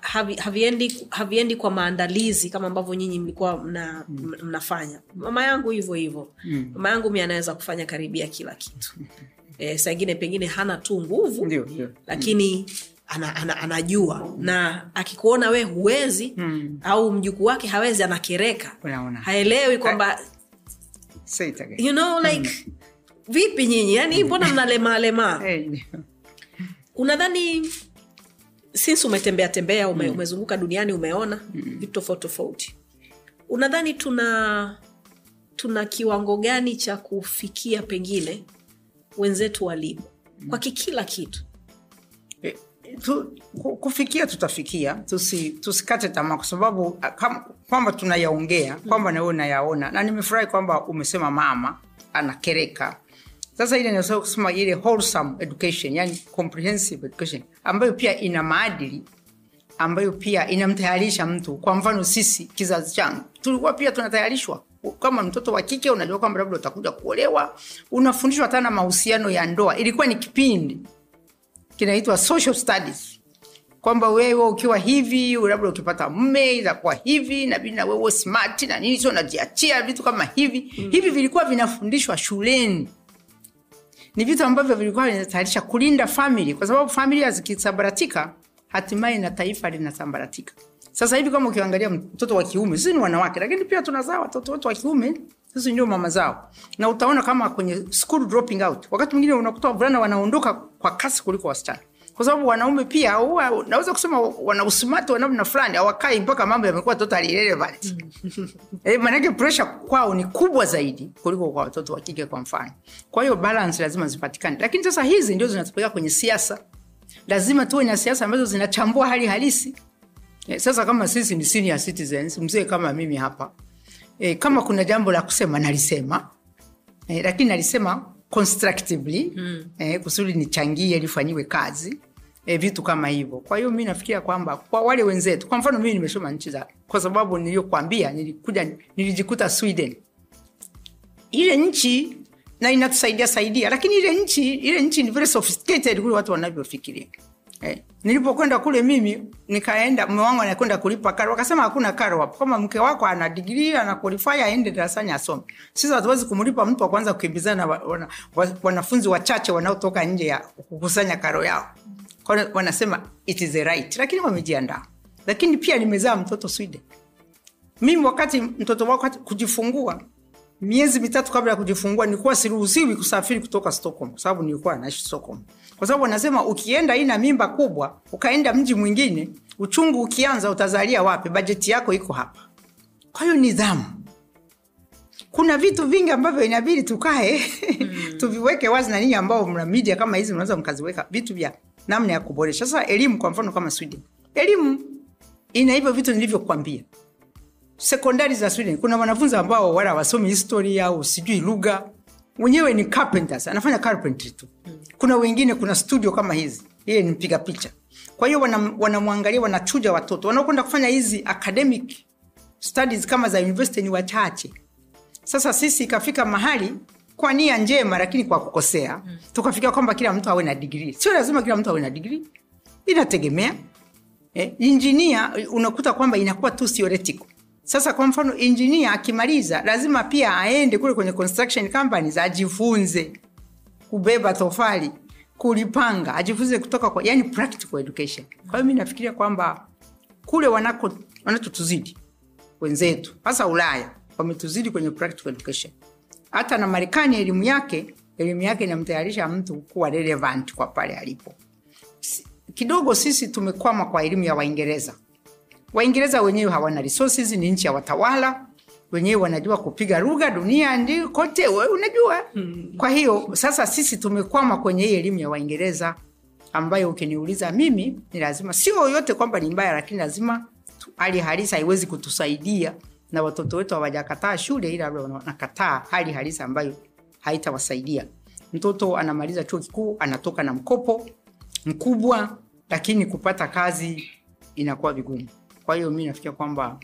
havi, haviendi, haviendi kwa maandalizi kama ambavyo nyinyi mlikuwa mna, mm. mnafanya. Mama yangu hivyo hivyo. Mama yangu mi anaweza kufanya karibia kila kitu. E, saa ingine pengine hana tu nguvu lakini ana, ana, anajua. Na akikuona we huwezi mm. au mjukuu wake hawezi anakereka. Haelewi kwamba it again. you know like vipi nyinyi? Yani mbona mnalemaalemaa Eh, unadhani since umetembea tembea ume, umezunguka duniani umeona vitu tofauti tofauti. Unadhani tuna tuna kiwango gani cha kufikia pengine wenzetu walimu? Kwa kikila kitu. E, tu, kufikia tutafikia tusi, tusikate tamaa kwa sababu ah, kwamba tunayaongea kwamba nawe unayaona na nimefurahi kwamba umesema mama anakereka sasa ile inaweza kusema ile wholesome education yani comprehensive education ambayo pia ina maadili ambayo pia inamtayarisha mtu. Kwa mfano sisi kizazi changu tulikuwa pia tunatayarishwa. Kama mtoto wa kike unajua kwamba labda utakuja kuolewa unafundishwa hata na mahusiano ya ndoa. Ilikuwa ni kipindi kinaitwa social studies. Kwamba wewe ukiwa hivi labda ukipata mme itakuwa hivi nabidi na wewe smart na nini sio unajiachia vitu kama hivi. Mm. hivi vilikuwa vinafundishwa shuleni ni vitu ambavyo vilikuwa vinatayarisha kulinda famili kwa sababu familia zikisambaratika hatimaye na taifa linasambaratika. Sasa hivi kama ukiangalia mtoto wa kiume sisi ni wanawake lakini pia tunazaa watoto wetu wa kiume sisi ndio mama zao. Na utaona kama kwenye school dropping out wakati mwingine unakuta wavulana wanaondoka kwa kasi kuliko wasichana kwa sababu wanaume pia huwa naweza kusema wana usumati wa namna fulani hawakai mpaka mambo yamekuwa totally irrelevant. E, maanake presha kwao ni kubwa zaidi kuliko kwa watoto wa kike kwa mfano. Kwa hiyo balance lazima zipatikane. Lakini sasa hizi ndio zinatupeleka kwenye siasa. Lazima tuwe na siasa ambazo zinachambua hali halisi. E, sasa kama sisi ni senior citizens mzee kama mimi hapa e, kama kuna jambo la kusema nalisema. E, lakini nalisema constructively. Mm. Eh, kusudi nichangie lifanyiwe kazi e, vitu kama hivyo. Kwa hiyo mi nafikiria kwamba kwa wale wenzetu kwa mfano mimi nimesoma nchi za kwa sababu niliyokwambia nilikuja nilijikuta sweden. Ile nchi na inatusaidia saidia lakini ile nchi ile nchi ni very sophisticated kule watu wanavyofikiria. Eh, nilipokwenda kule mimi nikaenda mume wangu anakwenda kulipa karo wakasema hakuna karo hapo. Kama mke wako ana degree ana qualify aende darasani asome. Sisi hatuwezi kumlipa mtu wa kwanza kukimbizana na wa, wana, wa, wanafunzi wachache wanaotoka nje ya kukusanya karo yao wanasema it is a right. Lakini wamejiandaa. Lakini pia nimezaa mtoto sweden. Mimi wakati mtoto wako kujifungua miezi mitatu kabla ya kujifungua nilikuwa siruhusiwi kusafiri kutoka stockholm kwa sababu nilikuwa naishi stockholm. Kwa sababu wanasema ukienda ina mimba kubwa ukaenda mji mwingine uchungu ukianza utazalia wapi? Bajeti yako iko hapa. Kwa hiyo nidhamu. Kuna vitu vingi ambavyo inabidi tukae mm. tuviweke wazi na ninyi ambao mna media kama hizi mnaweza mkaziweka. Vitu vya namna ya kuboresha. Sasa elimu kwa mfano kama sweden. Elimu ina hivyo vitu nilivyokwambia sekondari za sweden kuna wanafunzi ambao wala wasomi historia au sijui lugha. Wenyewe ni carpenters anafanya carpentry tu. Kuna wengine kuna studio kama hizi. Yeye ni mpiga picha. Kwa hiyo wanamwangalia wana wanachuja watoto. Wanaokwenda kufanya hizi academic studies kama za university ni wachache. Sasa sisi ikafika mahali kwa nia njema lakini kwa kukosea. Mm. tukafikia kwamba kila mtu awe na digrii sio lazima kila mtu awe na digrii inategemea. Eh, injinia unakuta kwamba inakuwa tu theoretical. Sasa kwa mfano injinia akimaliza lazima pia aende kule kwenye construction companies ajifunze kubeba tofali kulipanga ajifunze kutoka kwa yani practical education. Kwa hiyo mi nafikiria kwamba kule wanako wanachotuzidi wenzetu hasa ulaya wametuzidi kwenye practical education hata na marekani elimu yake elimu yake inamtayarisha mtu kuwa relevant kwa pale alipo. Kidogo sisi tumekwama kwa elimu ya waingereza. Waingereza wenyewe hawana resources ni nchi ya watawala. Wenyewe wanajua kupiga lugha dunia ndi kote we unajua. Hmm. kwa hiyo sasa sisi tumekwama kwenye hii elimu ya waingereza ambayo ukiniuliza mimi ni lazima sio yote kwamba ni mbaya lakini lazima hali halisi haiwezi kutusaidia na watoto wetu hawajakataa shule ila wanakataa hali halisi ambayo haitawasaidia. Mtoto anamaliza chuo kikuu anatoka na mkopo mkubwa lakini kupata kazi inakuwa vigumu. Kwa hiyo mi nafikia kwamba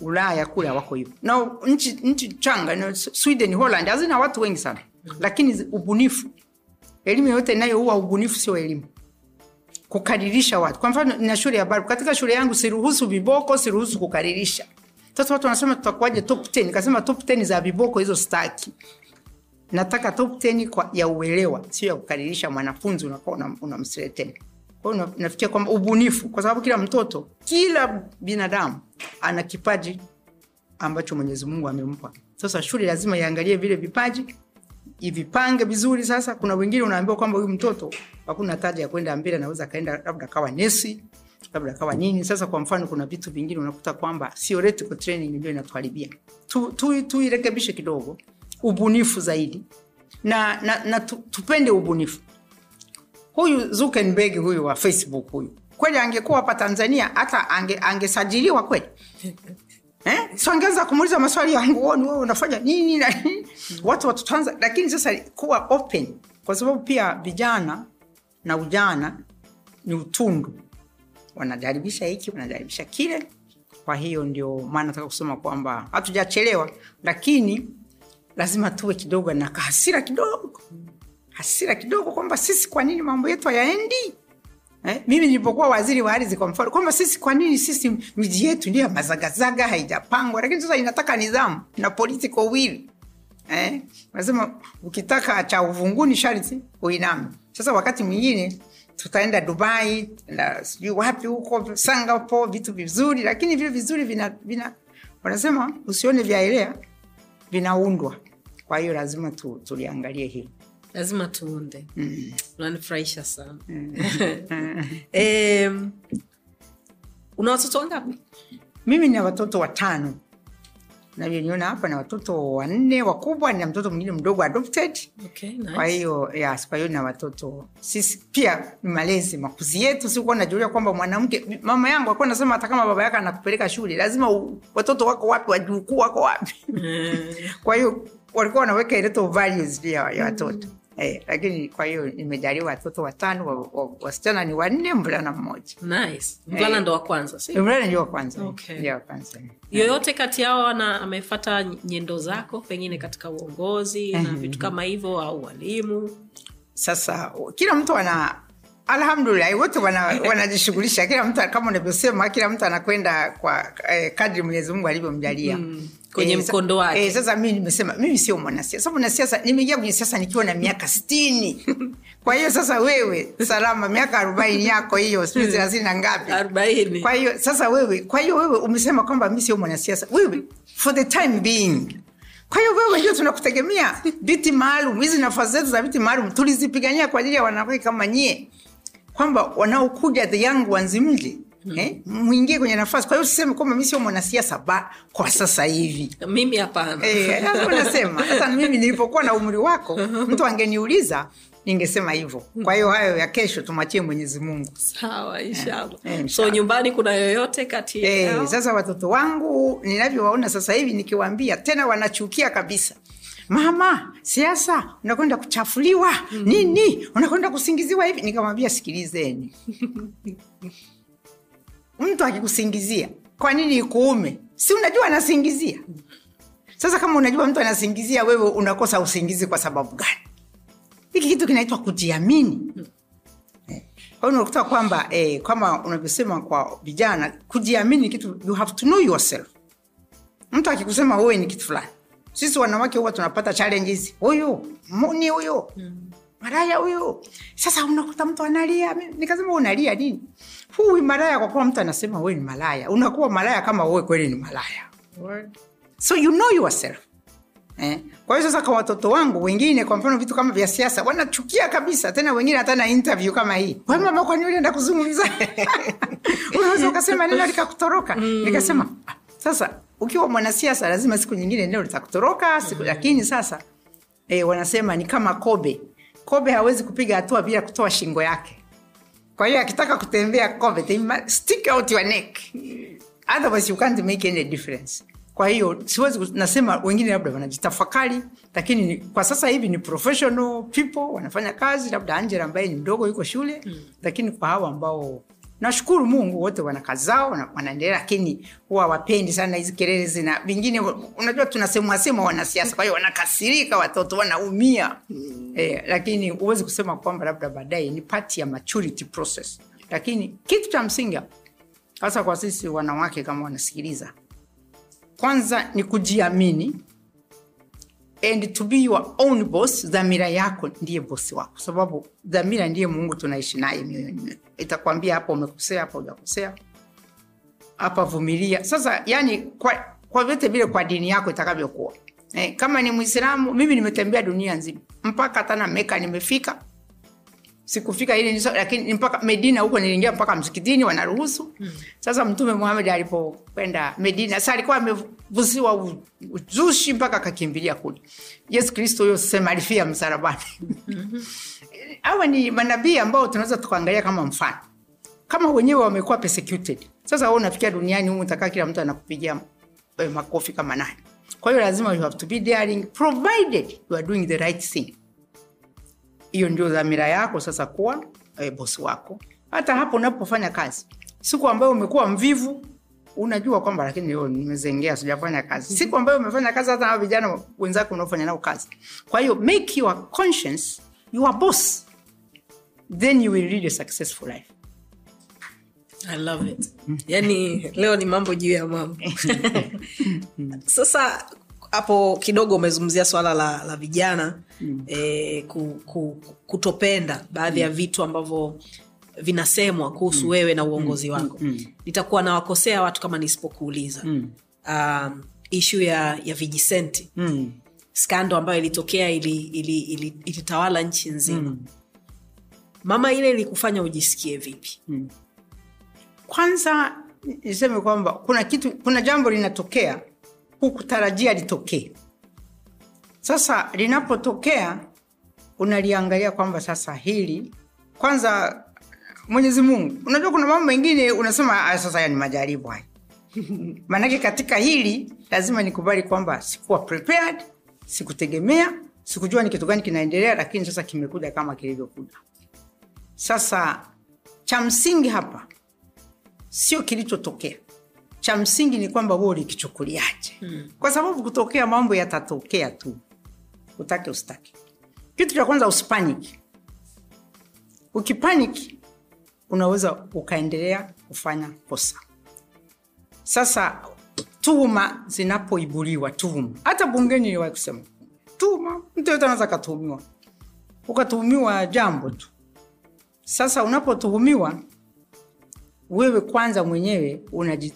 ulaya kule hawako hivyo. Na nchi, nchi changa sweden holland hazina watu wengi sana. Lakini ubunifu elimu yoyote inayoua ubunifu sio elimu. Kukadirisha watu. Kwa mfano na shule ya baru katika shule yangu siruhusu viboko siruhusu kukadirisha sasa watu wanasema tutakuwaje top 10 nikasema top 10 za viboko hizo staki nataka top 10 kwa ya uelewa sio ya kukadirisha mwanafunzi unakuwa unamsreteni kwa hiyo nafikia kwamba ubunifu kwa sababu kila mtoto kila binadamu ana kipaji ambacho mwenyezi mungu amempa. Sasa shule lazima iangalie vile vipaji ivipange vizuri. Sasa kuna wengine unaambiwa kwamba huyu mtoto hakuna taja ya kwenda mbele, anaweza akaenda labda kawa nesi labda kawa nini. Sasa kwa mfano, kuna vitu vingine unakuta kwamba theoretical training ndio inatuharibia. Tu, tu, tuirekebishe kidogo, ubunifu zaidi na, na, na tu, tupende ubunifu. Huyu Zuckerberg huyu wa Facebook huyu kweli angekuwa hapa Tanzania hata ange, angesajiliwa kweli eh? So angeweza kumuuliza maswali yangu, nguoni, wewe unafanya nini na nini, watu watutanza. Lakini sasa kuwa open, kwa sababu pia vijana na ujana ni utundu, wanajaribisha hiki wanajaribisha kile. Kwa hiyo ndio maana nataka kusema kwamba hatujachelewa, lakini lazima tuwe kidogo na kahasira kidogo, hasira kidogo, kwamba sisi kwa nini mambo yetu hayaendi Eh, mimi nilipokuwa waziri wa ardhi kwa mfano, kwamba sisi kwa nini sisi miji yetu ndio mazagazaga haijapangwa, lakini sasa inataka nidhamu na political will. Eh, nasema ukitaka cha uvunguni sharti uiname. Sasa wakati mwingine tutaenda Dubai tutaenda sijui wapi huko Singapore, vitu vizuri, lakini vile vizuri vina, vina wanasema usione vyaelea vinaundwa. Kwa hiyo lazima tu, tuliangalie hili lazima tuunde mm. unanifurahisha sana mm. um, una watoto wangapi mimi nina watoto watano navyoniona hapa na watoto wanne wakubwa na mtoto mwingine mdogo adopted. Okay, nice. kwa hiyo yes, kwa hiyo na watoto. Sisi pia ni malezi makuzi yetu sikuwa najulia kwamba mwanamke mama yangu akuwa nasema hata kama baba yake anakupeleka shule lazima u, watoto wako wapi wajukuu wako wapi? Kwa hiyo walikuwa wanaweka ileto values pia ya watoto. mm. Eh, lakini kwa hiyo nimejaliwa watoto watano wasichana wa, wa, ni wanne mvulana mmoja. Nice. mvulana eh, ndo wa kwanza si? mvulana ndio wa kwanza. Okay. ndio wa kwanza. Yoyote kati yao ana amefata nyendo zako pengine katika uongozi na vitu kama hivyo au walimu? Sasa kila mtu ana alhamdulillah wote wanajishughulisha. Wana kila mtu kama unavyosema kila mtu anakwenda kwa eh, kadri mwenyezi mungu alivyomjalia. Mm, kwenye mkondo wake. eh, sasa mi nimesema mimi sio mwanasiasa. Mwanasiasa nimeingia kwenye siasa nikiwa na miaka sitini. Kwa hiyo sasa wewe salama miaka arobaini yako hiyo sijui thelathini na ngapi. Arobaini. Kwa hiyo sasa wewe kwa hiyo wewe umesema kwamba mi sio mwanasiasa. Wewe for the time being. Kwa hiyo wewe ndio tunakutegemea. Viti maalum hizi nafasi zetu za viti maalum tulizipigania kwa ajili ya wanawake kama nyie. Kwamba wanaokuja the young ones mje mm. eh, mwingie kwenye nafasi. Kwa hiyo siseme kwamba mi sio mwanasiasa ba kwa sasa hivi. Mimi hapana. Eh, nasema sasa mimi nilipokuwa na umri wako mtu angeniuliza ningesema hivyo. Kwa hiyo hayo ya kesho tumwachie mwenyezi mungu. Sawa inshallah. Eh, so nyumbani kuna yoyote kati Eh, sasa watoto wangu ninavyowaona sasa hivi nikiwaambia tena wanachukia kabisa. Mama siasa unakwenda kuchafuliwa. Mm. nini? Unakwenda kusingiziwa hivi? Nikamwambia sikilizeni mtu akikusingizia kwa nini ikuume? Si unajua anasingizia? Sasa kama unajua mtu anasingizia wewe unakosa usingizi kwa sababu gani? Hiki kitu kinaitwa kujiamini. Kwa hiyo unakuta kwamba eh, kama unavyosema kwa vijana kujiamini kitu you have to know yourself. Mtu akikusema wewe ni kitu fulani sisi wanawake huwa tunapata challenges. Huyu muni huyu maraya huyu. Sasa unakuta mtu analia nikasema unalia nini huyu malaya kwa kuwa mtu anasema wewe ni malaya unakuwa malaya kama wewe kweli ni malaya so you know yourself Eh. Kwa hiyo sasa kwa watoto wangu wengine, kwa mfano vitu kama vya siasa wanachukia kabisa, tena wengine hata na interview kama hii, we mama, kwani ulienda kuzungumza? unaweza ukasema neno likakutoroka. Nikasema "Ah, sasa ukiwa mwanasiasa lazima siku nyingine neno litakutoroka siku, lakini sasa eh, wanasema ni kama kobe. Kobe hawezi kupiga hatua bila kutoa shingo yake. Kwa hiyo akitaka kutembea kobe, they must stick out your neck otherwise you can't make any difference kwa hiyo siwezi nasema wengine labda wanajitafakari lakini kwa sasa hivi ni professional people wanafanya kazi labda angela ambaye ni mdogo yuko shule mm. lakini kwa hawa ambao nashukuru mungu wote wana kazi zao wanaendelea lakini huwa wapendi sana hizi kelele zina vingine unajua tunasemwasema wanasiasa kwa hiyo wanakasirika watoto wanaumia. Mm. eh, lakini huwezi kusema kwamba labda baadaye ni pati ya maturity process. Lakini kitu cha msingi hasa kwa sisi wanawake kama wanasikiliza kwanza ni kujiamini and to be your own boss dhamira yako ndiye bosi wako. Sababu dhamira ndiye mungu tunaishi naye mioyoni mwetu. itakwambia hapa umekosea hapa ujakosea hapa vumilia. Sasa yani kwa, kwa vyote vile kwa dini yako itakavyokuwa. Eh, kama ni mwislamu mimi nimetembea dunia nzima. Mpaka tana na meka nimefika. Sikufika niso, lakini mpaka medina huko niliingia mpaka msikitini wanaruhusu. Mm. sasa mtume muhamed alipokwenda medina sa alikuwa amevuziwa u- uzushi mpaka akakimbilia kule. Yesu kristo huyo sema alifia msalabani. Hawa ni manabii ambao tunaweza tukaangalia kama mfano. Kama wenyewe wamekuwa persecuted. Sasa wewe unafikia duniani humu utakaa kila mtu anakupigia eh, makofi kama nani. Kwa hiyo lazima you have to be daring provided you are doing the right thing. Hiyo ndio dhamira yako sasa kuwa eh, bosi wako. Hata hapo unapofanya kazi siku ambayo umekuwa mvivu unajua kwamba lakini yo nimezengea sijafanya kazi. Siku ambayo umefanya kazi hata na vijana wenzako unaofanya nao kazi. Kwa hiyo make your conscience your boss. Then you will lead a successful life. I love it. yani leo ni mambo juu ya mambo. Sasa hapo kidogo umezungumzia swala la, la vijana mm. eh, ku, ku, kutopenda baadhi mm. ya vitu ambavyo vinasemwa kuhusu mm. wewe na uongozi wako mm. nitakuwa nawakosea watu kama nisipokuuliza mm. um, ishu ya, ya vijisenti mm. skando ambayo ilitokea ilitawala ili, ili, ili nchi nzima mm. mama ile ilikufanya ujisikie vipi Mm. kwanza niseme kwamba kuna kitu kuna jambo linatokea hukutarajia litokee sasa linapotokea unaliangalia kwamba sasa hili kwanza mwenyezi mungu. Unajua kuna mambo mengine unasema "Ah, sasa haya ni majaribu haya. Maanake katika hili lazima nikubali kwamba sikuwa prepared sikutegemea sikujua ni kitu gani kinaendelea lakini sasa kimekuja kama kilivyokuja. Sasa cha msingi hapa sio kilichotokea. Cha msingi ni kwamba wewe ulikichukuliaje? Hmm. kwa sababu kutokea mambo yatatokea tu. Utake usitake. kitu cha kwanza usipaniki ukipaniki unaweza ukaendelea kufanya kosa. Sasa tuhuma zinapoibuliwa tuhuma. Hata bungeni iliwahi kusema tuhuma mtu yote anaweza akatuhumiwa. Ukatuhumiwa jambo tu. Sasa unapotuhumiwa wewe kwanza mwenyewe unaji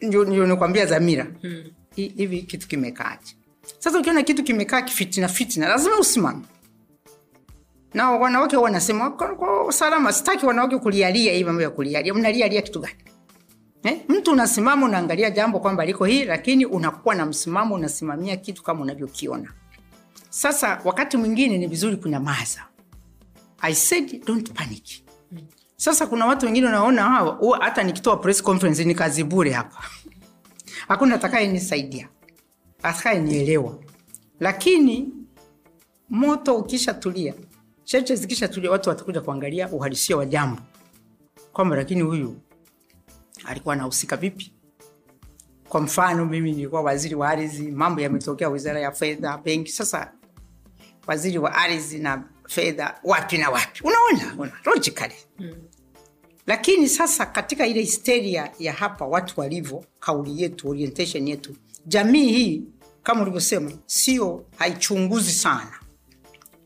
ndio nakwambia dhamira. Hmm. hivi kitu kimekaaje? Sasa ukiona kitu kimekaa kifitina fitina lazima usimame na wanawake wanasema kwa usalama sitaki wanawake kulialia hii mambo ya kulialia. Mnalialia kitu gani? Eh? mtu unasimama unaangalia jambo kwamba liko hii lakini unakuwa na msimamo unasimamia kitu kama unavyokiona. Sasa wakati mwingine ni vizuri kunyamaza. I said don't panic. Sasa kuna watu wengine unaona hawa hata nikitoa press conference ni kazi bure hapa. Hakuna atakayenisaidia. Atakayenielewa lakini moto ukishatulia cheche zikishatulia watu watakuja kuangalia uhalisia wa jambo. Kwamba lakini huyu alikuwa anahusika vipi? Kwa mfano mimi nilikuwa waziri wa ardhi mambo yametokea wizara ya fedha benki. Sasa waziri wa ardhi na fedha wapi na wapi? Unaona una, logically. Mm. lakini sasa katika ile histeria ya hapa watu walivyo kauli yetu orientation yetu jamii hii kama ulivyosema sio haichunguzi sana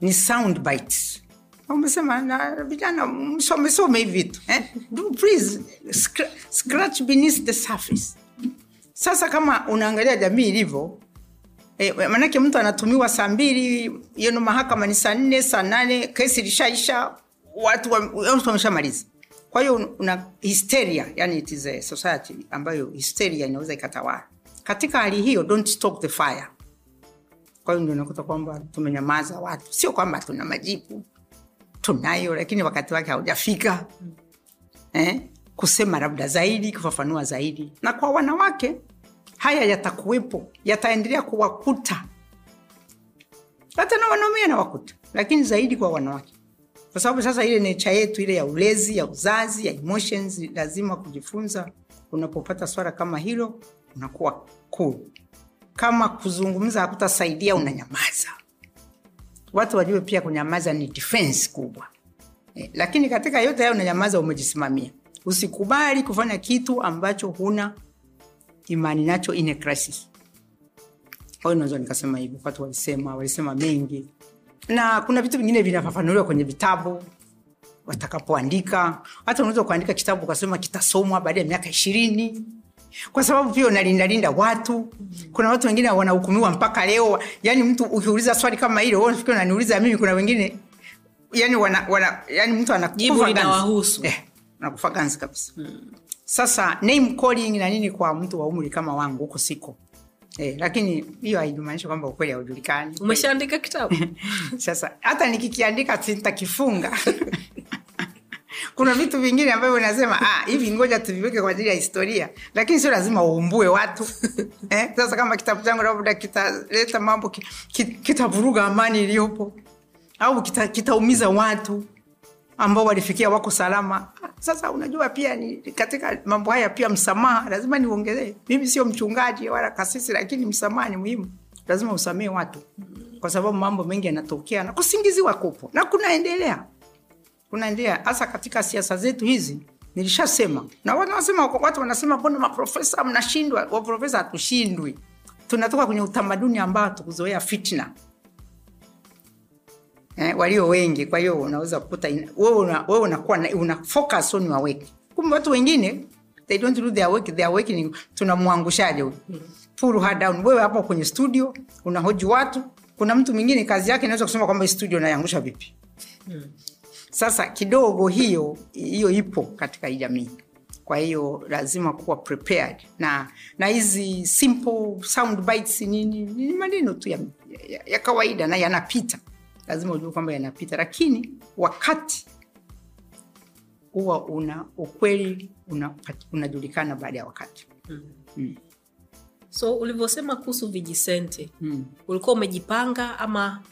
ni sound bites. Umesema na vijana msomesome hivi eh? Sasa kama unaangalia jamii ilivyo eh, manake mtu anatumiwa saa mbili yeno mahakama ni saa nne saa nane kesi ilishaisha watu wameshamaliza. Kwa hiyo una hysteria yani it is a society ambayo hysteria inaweza ikatawala. Katika hali hiyo don't stop the fire kwa hiyo ndio unakuta kwamba tumenyamaza watu. Sio kwamba tuna majibu. Tunayo lakini wakati wake haujafika. Eh? kusema labda zaidi kufafanua zaidi. Na kwa wanawake haya yatakuwepo. Yataendelea kuwakuta. Hata na wanaume yanawakuta. Lakini zaidi kwa wanawake. Kwa sababu sasa ile necha yetu ile ya ulezi ya uzazi ya emotions lazima kujifunza. Unapopata swala kama hilo unakuwa cool kama kuzungumza hakutasaidia unanyamaza. Watu wajue pia kunyamaza ni defense kubwa. Eh, lakini katika yote hayo unanyamaza umejisimamia. Usikubali kufanya kitu ambacho huna imani nacho in crisis. Kwa naweza nikasema hivyo watu walisema walisema mengi. Na kuna vitu vingine vinafafanuliwa kwenye vitabu watakapoandika. Hata unaweza kuandika kitabu ukasema kitasomwa baada ya miaka ishirini kwa sababu pia unalindalinda watu. Kuna watu wengine wanahukumiwa mpaka leo. Yani mtu ukiuliza swali kama hilo unafikiri unaniuliza mimi? Kuna wengine yani wana, wana yani mtu anakufa ganzi. eh, ganzi kabisa. Sasa name calling na nini kwa mtu wa umri kama wangu huko siko. Eh, lakini hiyo haijumaanishi kwamba ukweli haujulikani. Umeshaandika kitabu? Sasa hata nikikiandika sitakifunga kuna vitu vingine ambavyo nasema ah, hivi ngoja tuviweke kwa ajili ya historia. Lakini sio lazima uumbue watu. Eh, sasa kama kitabu changu labda kitaleta mambo ki- ki- kitavuruga amani iliyopo au kita- kitaumiza watu ambao walifikia wako salama. Ah, sasa unajua pia ni katika mambo haya pia msamaha lazima niongelee mimi sio mchungaji wala kasisi lakini msamaha ni muhimu. Lazima usamee watu kwa sababu mambo mengi yanatokea na kusingiziwa kupo na kunaendelea kunaendelea hasa katika siasa zetu hizi nilishasema. Na wanasema watu wanasema mbona maprofesa mnashindwa? Waprofesa hatushindwi. Tunatoka kwenye utamaduni ambao tukuzoea fitna. Eh, walio wengi. Kwa hiyo unaweza kukuta wewe unakuwa na- una focus on your work. Kumbe watu wengine they don't do their work their work ni tunamwangushaje huyu? Pull her down. Wewe hapo kwenye studio unahoji watu. Kuna mtu mwingine kazi yake inaweza kusema kwamba studio naiangusha vipi sasa kidogo hiyo hiyo ipo katika jamii. Kwa hiyo lazima kuwa prepared. Na na hizi simple sound bites nini ni maneno tu ya, ya, ya kawaida na yanapita. Lazima ujue kwamba yanapita. Lakini wakati huwa una ukweli unajulikana unajulikana baada ya wakati. So ulivyosema kuhusu vijisente mm. ulikuwa umejipanga ama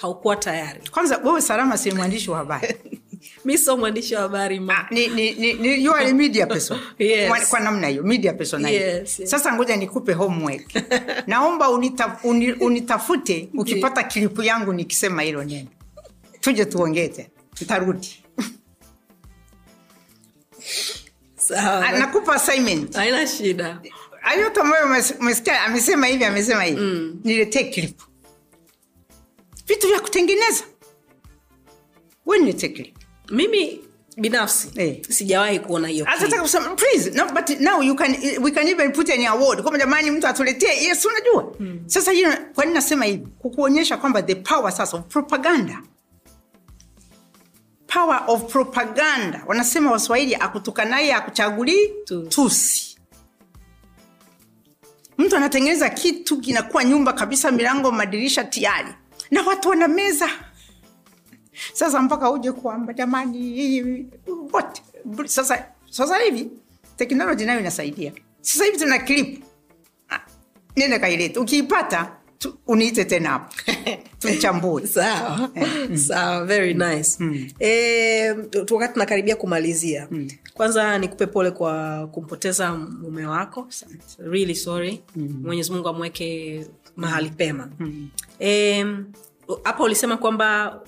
haukuwa tayari. Kwanza wewe salama si mwandishi wa habari? Mi sio mwandishi wa habari ma. Ah, ni, ni, ni, ni, you are a media person. Yes. kwa, kwa namna hiyo media person Yes, yes. sasa ngoja nikupe homework. Naomba unita, uni, unitafute ukipata klipu yangu nikisema hilo neno. Tuje tuongee tena. Tutarudi. Sawa. Ah, nakupa assignment. Haina shida. Ayote ambayo umesikia amesema hivi amesema hivi. Mm. niletee clip vitu vya kutengeneza. We mimi binafsi hey. sijawahi kuona hiyo but now you can we can even put an award. Kwamba jamani mtu atuletee. Yes unajua. Hmm. sasa hiyo kwa nini nasema hivi? Kukuonyesha kwamba the power sasa of propaganda. Power of propaganda. Wanasema waswahili akutukanaye akuchagulii Tusi. tusi. Mtu anatengeneza kitu kinakuwa nyumba kabisa milango madirisha tayari na watu wana meza. Sasa mpaka uje kwamba jamani hii- sasa sasa hivi teknoloji nayo inasaidia. Sasa hivi tuna klip Ah, nenda kailete. Ukiipata tu- uniite tena hapo. Tuchambue. Sawa. Sawa very nice. Mm. e, wakati tunakaribia kumalizia. Kwanza nikupe pole kwa kumpoteza mume wako. Really sorry. Mwenyezi mungu amweke mahali pema. Em, hapa ulisema kwamba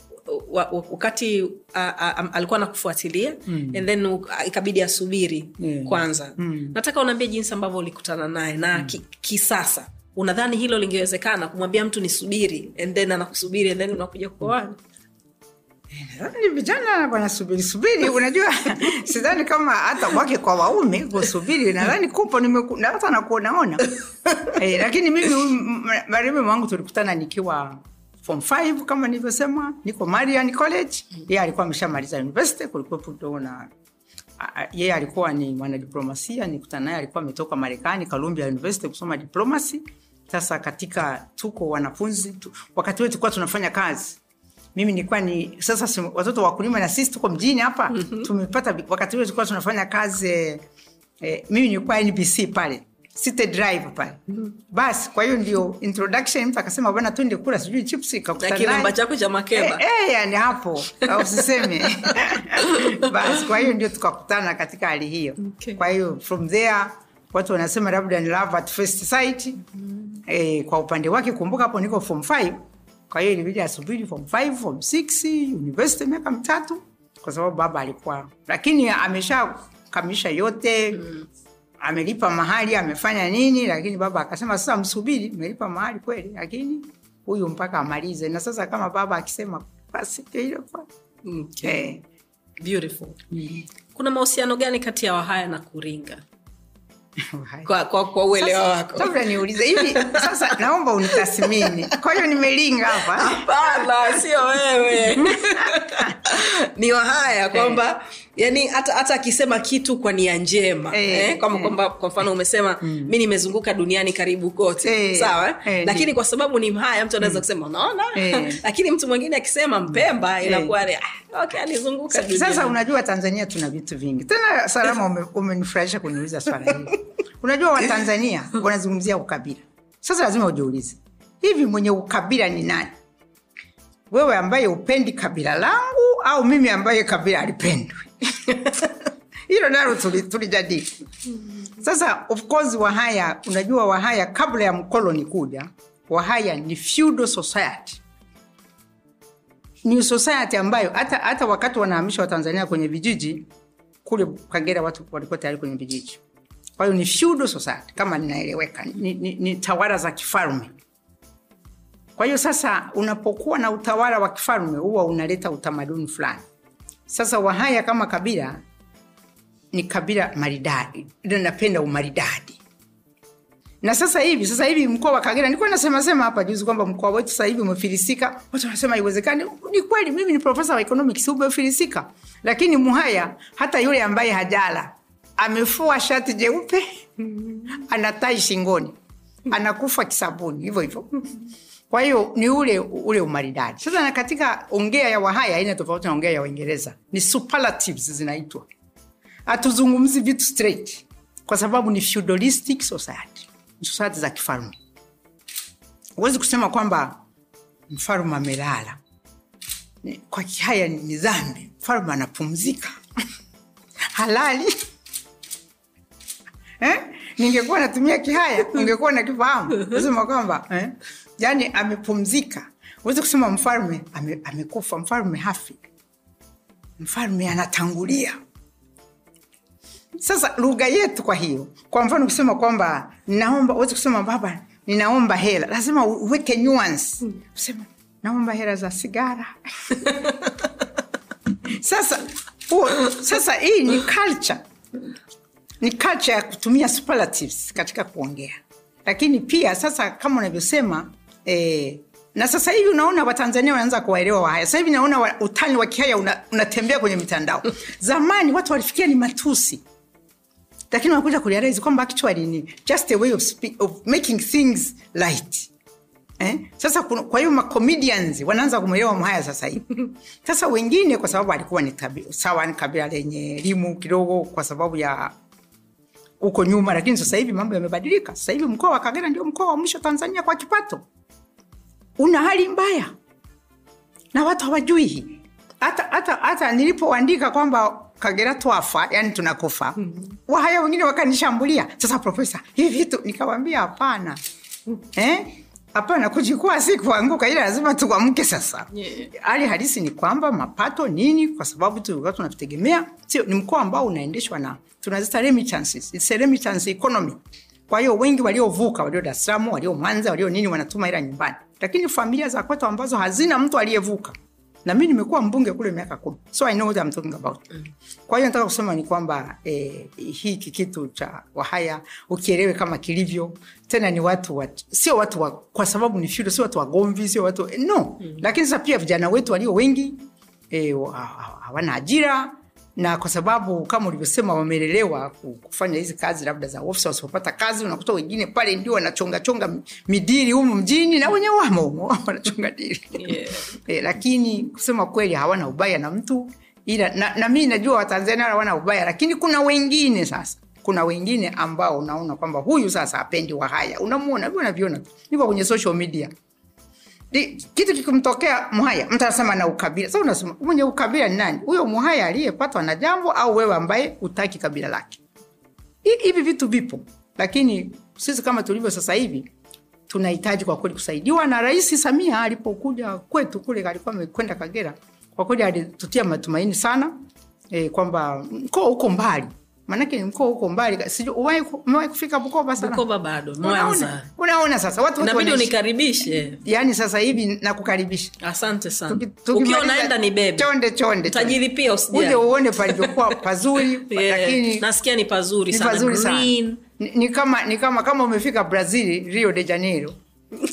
wa- wa- wakati a, a, alikuwa nakufuatilia and then uh, ikabidi asubiri Yeah. kwanza. Nataka unaambia jinsi ambavyo ulikutana naye na ki, kisasa unadhani hilo lingewezekana kumwambia mtu nisubiri and then anakusubiri and then unakuja kuoana nadhani vijana wanasubiri subiri unajua sidhani kama hata wake kwa waume kusubiri. Nadhani kupo hata nakuonaona e, lakini mimi huyu m- m- marehemu wangu tulikutana nikiwa form 5 kama nilivyosema. Niko marian college. Yeye alikuwa ameshamaliza university kulikuwepo na yeye alikuwa ni mwanadiplomasia nikutana naye alikuwa ametoka marekani columbia university kusoma diplomacy sasa katika tuko wanafunzi tu, wakati wetu tulikuwa tunafanya kazi. Mimi nilikuwa ni sasa watoto wakulima na sisi tuko mjini hapa. Tumepata wakati ule tulikuwa tunafanya kazi eh, eh, mimi nilikuwa nbc pale City drive pale. Basi kwa hiyo ndio introduction mtu akasema bwana twende kula sijui chips na ikakutana kilemba chako cha makeba. Eh, eh, yani hapo usiseme. Basi kwa hiyo ndio tukakutana katika hali hiyo. Okay. kwa hiyo from there watu wanasema labda ni love at first sight eh, kwa upande wake kumbuka hapo niko form 5 kwa hiyo ilibidi asubiri form 5 form 6 university miaka mitatu kwa sababu baba alikuwa lakini amesha kamilisha yote. Mm. amelipa mahali amefanya nini lakini baba akasema sasa msubiri. Melipa mahali kweli lakini huyu mpaka amalize. Na sasa kama baba akisema basi ndio hilo kwa. Okay. eh, beautiful. Kuna mahusiano gani kati ya wahaya na kuringa kwa, kwa, kwa uelewa wako. Kabla niulize hivi sasa naomba unitathmini. Kwa hiyo nimelinga hapa hapana sio wewe. Ni wahaya kwamba yani hata hata akisema kitu kwa nia njema hey. eh, eh. kwamba kwa mfano umesema mi nimezunguka duniani karibu kote. Hey. sawa hey. lakini kwa sababu ni mhaya mtu anaweza kusema unaona? Hey. lakini mtu mwingine akisema mpemba inakuwa ni, ah, okay alizunguka sasa unajua tanzania tuna vitu vingi. Tena salama ume- umenifurahisha kuniuliza swala hili. Unajua watanzania wanazungumzia ukabila. Sasa lazima ujiulize hivi mwenye ukabila ni nani? Wewe ambaye upendi kabila langu au mimi ambaye kabila alipendwi hilo nalo tulijadili. Sasa of course wahaya unajua wahaya kabla ya mkoloni kuja wahaya ni feudal society ni society ambayo hata, hata wakati wanahamisha watanzania kwenye vijiji kule kagera watu walikuwa tayari kwenye vijiji. Kwa hiyo ni feudal society kama ninaeleweka ni, ni, ni tawala za kifalme. Kwa hiyo sasa unapokuwa na utawala wa kifalme huwa unaleta utamaduni fulani. Sasa wahaya kama kabila ni kabila maridadi linapenda umaridadi na sasa hivi sasa hivi mkoa wa kagera nilikuwa nasema sema hapa juzi kwamba mkoa wetu sasa hivi umefilisika. Watu wanasema haiwezekani. Ni kweli mimi ni profesa wa economics umefilisika. Lakini muhaya hata yule ambaye hajala amefua shati jeupe ana tai shingoni anakufa kisabuni hivyo hivyo. Kwa hiyo ni ule ule umaridadi. Sasa na katika ongea ya wahaya aina tofauti na ongea ya waingereza ni superlatives zinaitwa. Hatuzungumzi vitu straight kwa sababu ni feudalistic society society za kifalme huwezi kusema kwamba mfalme amelala. Kwa kihaya ni dhambi. Mfalme anapumzika. Halali. Eh? ningekuwa natumia kihaya ungekuwa nakifahamu. Kusema kwamba eh? yani amepumzika. Huwezi kusema mfalme ame, amekufa. Mfalme hafi. Mfalme anatangulia sasa lugha yetu kwa hiyo kwa mfano kusema kwamba naomba uwezi kusema baba ninaomba hela. Lazima uweke nuance. Usema naomba hela za sigara. Sasa huo, sasa hii ni culture. Ni culture ya kutumia superlatives katika kuongea. Lakini pia sasa kama unavyosema eh, na sasa hivi unaona watanzania wanaanza kuwaelewa wahaya sasa hivi naona utani wa kihaya una- kwenye mitandao. Zamani watu walifikia ni matusi lakini wanakuja kurealize kwamba actually ni just a way of, speak, of making things light Eh? Sasa kuna- kwa hiyo macomedians wanaanza kumwelewa Mhaya sasa hivi. Sasa wengine kwa sababu alikuwa ni tabi, sawa ni kabila lenye elimu kidogo kwa sababu ya huko nyuma, lakini sasa hivi mambo yamebadilika. Sasa hivi mkoa wa Kagera ndio mkoa wa mwisho Tanzania kwa kipato, una hali mbaya na watu hawajui. Hata hata hata nilipoandika kwamba Kagera twafa, yani tunakufa, wahaya wengine wakanishambulia. Sasa profesa, hivi vitu nikawambia hapana, eh? Hapana, kujikua si kuanguka, ila lazima tuamke sasa. Yeah. Hali halisi ni kwamba mapato nini, kwa sababu tulikuwa tunavitegemea, sio ni mkoa ambao unaendeshwa na tunazita remittances, it's a remittance economy. Kwa hiyo wengi waliovuka, walio Dar es Salaam, walio Mwanza, walio nini, wanatuma hela nyumbani, lakini familia za kwetu ambazo hazina mtu aliyevuka na mi nimekuwa mbunge kule miaka kumi so I know what I'm talking about. Kwa hiyo nataka kusema ni kwamba eh, hiki kitu cha wahaya ukielewe kama kilivyo, tena ni watu wa, sio watu wa, kwa sababu ni feudal, sio watu wagomvi, sio watu no mm. Lakini sasa pia vijana wetu walio wengi eh, wa- ha- hawana ajira na kwa sababu kama ulivyosema wamelelewa kufanya hizi kazi labda za ofisa, wasipopata kazi unakuta wengine pale ndio wanachongachonga midili humu mjini na wenye wamo humo wanachonga dili Yeah. e, lakini kusema kweli hawana ubaya na mtu ila na, na mi najua watanzania hawana ubaya lakini kuna wengine sasa kuna wengine ambao unaona kwamba huyu sasa apendi wahaya unamuona vi unaviona niko kwenye social media Kitu kikimtokea mhaya mtu anasema na ukabila. Sasa unasema mwenye ukabila ni nani? Huyo mhaya aliyepatwa na jambo au wewe ambaye utaki kabila lake? Hivi vitu vipo. Lakini sisi kama tulivyo sasa hivi tunahitaji kwa kweli kusaidiwa na rais samia alipokuja kwetu kule alikuwa amekwenda kagera. Kwa kweli alitutia matumaini sana e, kwamba mkoa huko mbali maanake ni mkoa huko mbali umewahi kufika bukoba sana bukoba bado mwanza unaona? Sasa. Watu inabidi unikaribishe. Yani sasa hivi nakukaribisha. Asante sana. Ukiwa unaenda ni bebe. Chonde chonde tajiri pia uje usijali uone palivyokuwa pazuri Yeah, lakini nasikia ni pazuri Ni sana pazuri sana. green. Ni, ni kama ni kama kama umefika brazil rio de janeiro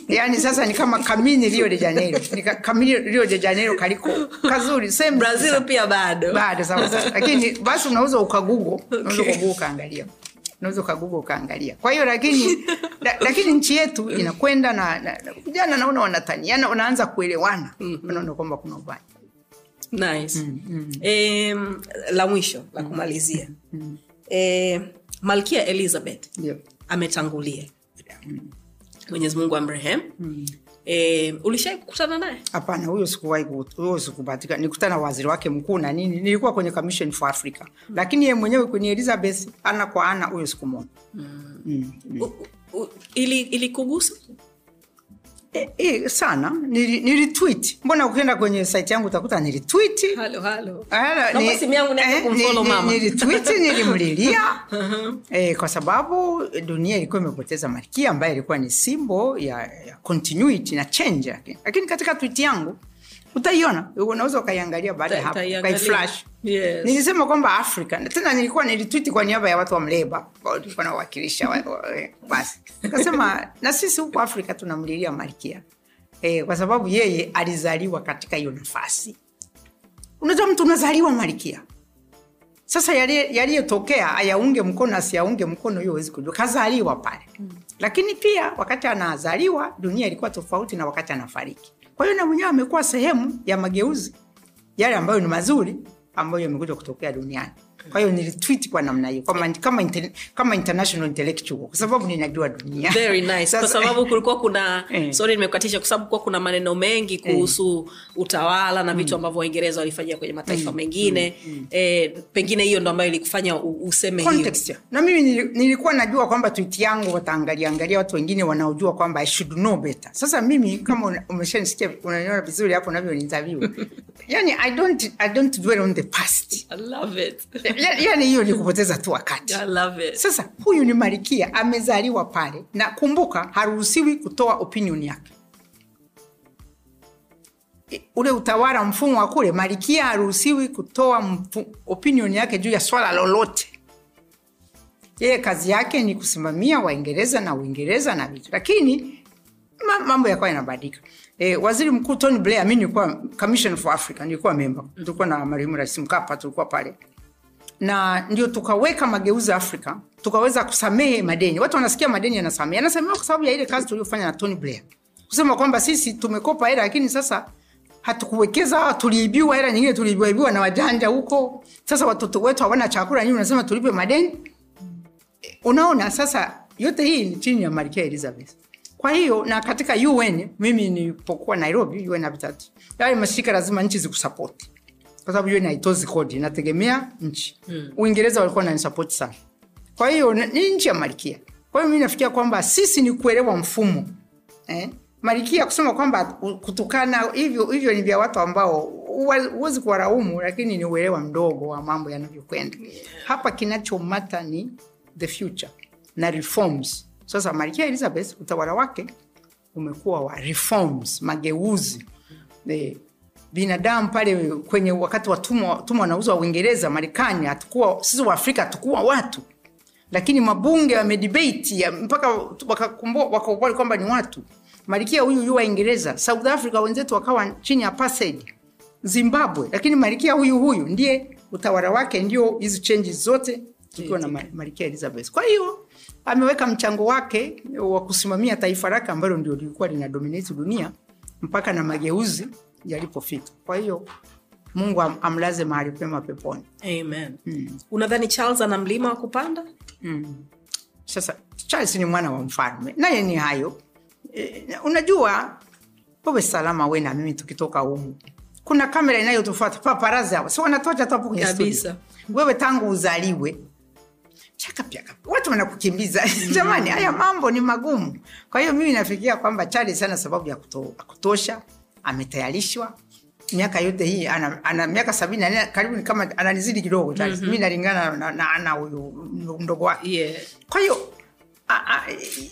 yaani sasa ni kama kamini rio de janeiro. Ni kamini rio de janeiro kaliko kazuri same brazil pia bado. Bado sawa sawa. Lakini basi unaweza ukagugo. Unaweza Okay. ukagugo ukaangalia. Unaweza ukagugo ukaangalia. Kwa hiyo lakini la, lakini nchi yetu inakwenda na, na, na vijana naona wanataniana wanaanza kuelewana. Wanaona kwamba kuna ubaya. Nice. Em, la mwisho la kumalizia. Eh, malkia elizabeth ndio. ametangulia mwenyezi mungu amrehem Eh, ulishai kukutana naye? Hapana huyo sikuwahi huyo sikubatika nikutana waziri wake mkuu na nini. Nilikuwa kwenye commission for africa. Lakini ye mwenyewe kwenye elizabeth ana kwa ana huyo sikumona mm. ili ilikugusa e, e, sana. Nili, nilitweet mbona ukienda kwenye site yangu utakuta nilitweet eh, nilitweet, nilimlilia. E, kwa sababu dunia ilikuwa imepoteza malkia ambaye ilikuwa ni simbo ya, ya continuity na change yake. Lakini katika tweet yangu utaiona. Unaweza ukaiangalia baada ya hapo ukaiflash. Yes. nilisema kwamba afrika. Tena nilikuwa nilitwiti kwa niaba ya watu wa mleba. Ambao tulikuwa nawakilisha wa- wa- eh, basi. Kasema na sisi huku afrika tunamlilia malkia. E, kwa sababu yeye alizaliwa katika hiyo nafasi. Unajua mtu unazaliwa malkia. Sasa yaliyotokea ayaunge mkono asiyaunge mkono hiyo huwezi kujua. Kazaliwa pale. Mm. lakini pia wakati anazaliwa dunia ilikuwa tofauti na wakati anafariki kwa hiyo na mwenyewe amekuwa sehemu ya mageuzi yale ambayo ni mazuri ambayo yamekuja kutokea duniani kwa hiyo nilitwit kwa namna hiyo kama, kama, inter, kama international intellectual kwa sababu ninajua dunia. Very nice. Kwa sababu kulikuwa kuna Eh. sorry nimekukatisha kwa sababu kulikuwa kuna maneno mengi kuhusu utawala na vitu ambavyo waingereza walifanyia kwenye mataifa mengine. Eh, pengine hiyo ndo ambayo ilikufanya useme context hiyo na mimi nilikuwa najua kwamba tweet yangu wataangalia angalia watu wengine wanaojua kwamba i should know better. Sasa mimi kama umeshanisikia unaniona vizuri hapo navyo interview. Yani i don't, I don't dwell on the past. I love it. Ya- yani hiyo ni kupoteza tu wakati. I love it. sasa huyu ni malikia amezaliwa pale na kumbuka haruhusiwi kutoa opinion yake. Ule utawala mfumo wa kule malikia haruhusiwi kutoa mfu, opinion yake juu ya swala lolote. Yeye kazi yake ni kusimamia waingereza na uingereza na vitu. Lakini ma- mambo yakawa yanabadilika. E, waziri mkuu tony blair mi nilikuwa commission for africa nilikuwa memba tulikuwa na marehemu rais mkapa tulikuwa pale na ndio tukaweka mageuzi afrika tukaweza kusamehe madeni. Watu wanasikia madeni yanasamehe. Yanasamehewa kwa sababu ya ile kazi tuliofanya na tony blair. Kusema kwamba sisi tumekopa hela lakini sasa hatukuwekeza tuliibiwa hela nyingine tuliibiwaibiwa na wajanja huko. Sasa watoto wetu hawana chakula nyinyi unasema tulipe madeni? Unaona sasa yote hii ni chini ya malkia elizabeth. Kwa hiyo na katika un mimi nilipokuwa nairobi un habitat yale mashirika lazima nchi zikusapoti kwa sababu un haitozi kodi inategemea nchi. Mm. uingereza walikuwa nanisapoti sana. Kwa hiyo ni- nchi ya malkia. Kwa hiyo mi nafikia kwamba sisi ni kuelewa mfumo eh? malkia kusema kwamba kutukana hivyo hivyo ni vya watu ambao huwezi kuwaraumu lakini ni uelewa mdogo wa mambo yanavyokwenda. Hapa kinachomata ni the future na reforms. Sasa malkia elizabeth utawala wake umekuwa wa reforms mageuzi. Eh, binadamu pale kwenye wakati watumwa watumwa wanauzwa uingereza marekani hatukuwa sisi waafrika hatukuwa watu. Lakini mabunge wamedebate mpaka wakakubali kwamba ni watu. Malkia huyu yu waingereza south africa wenzetu wakawa chini ya apartheid zimbabwe lakini malkia huyu huyu ndiye utawala wake ndio hizi changes zote tukiwa na Ma- malkia elizabeth. Kwa hiyo ameweka mchango wake wa kusimamia taifa lake ambalo ndio lilikuwa linadominati dunia mpaka na mageuzi yalipofika kwa hiyo mungu am, amlaze mahali pema peponi. Amen. unadhani charles ana mlima wa kupanda? Sasa charles ni mwana wa mfalme. Naye ni hayo. E, unajua wewe salama we na mimi tukitoka humu kuna kamera inayotufuata paparazi hawa si wanatuacha tu hapo kwenye studio. wewe tangu uzaliwe chaka pyaka watu wanakukimbiza. Jamani haya mambo ni magumu. Kwa hiyo mimi nafikiria kwamba charles ana sababu ya kuto, kutosha ametayarishwa. Miaka yote hii ana, ana miaka sabini na nne karibu kama ananizidi kidogo charles mm-hmm. mi nalingana na, huyu mdogo wake. Yeah. kwa hiyo a- a-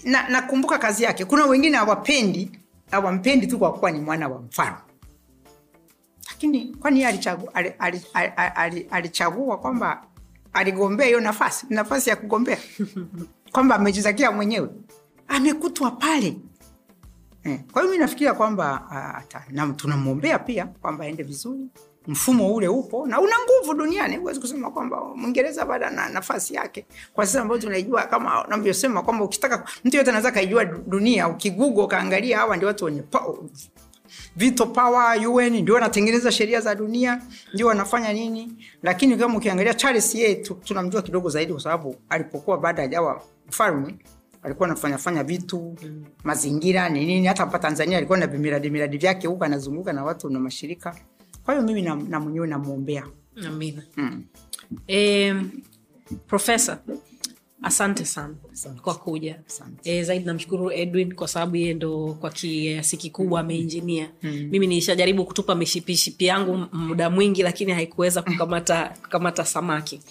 na- nakumbuka kazi yake. Kuna wengine hawapendi hawampendi tu kwa kuwa ni mwana wa mfano. Lakini kwani yeye alichagu- ali- ali- ali- ali- alichagua kwamba aligombea hiyo nafasi nafasi ya kugombea? Kwamba amejitakia mwenyewe. Amekutwa pale eh. Kwa hiyo mi nafikiria kwamba ah, tunamwombea pia kwamba aende vizuri. Mfumo ule upo na una nguvu duniani. Huwezi kusema kwamba Mwingereza bado na nafasi yake kwa sasa, ambayo tunaijua kama navyosema kwamba ukitaka mtu yote anaweza kaijua dunia, ukigugo ukaangalia, hawa ndio watu wenye vito power UN ndio wanatengeneza sheria za dunia, ndio wanafanya nini. Lakini kama ukiangalia Charles yeye tunamjua kidogo zaidi, kwa sababu alipokuwa baada hajawa mfalme alikuwa anafanya fanya vitu mazingira ni nini. Hata hapa Tanzania alikuwa na vimiradi miradi vyake huko, anazunguka na watu na mashirika. Kwa hiyo mimi na, na mwenyewe namwombea amina mm. e, profesa asante sana Asante. kwa kuja e, zaidi namshukuru edwin kwa sababu yeye ndo kwa kiasi kikubwa ameinjinia mm. mimi nilishajaribu kutupa mishipishipi yangu muda mwingi lakini haikuweza kukamata, kukamata samaki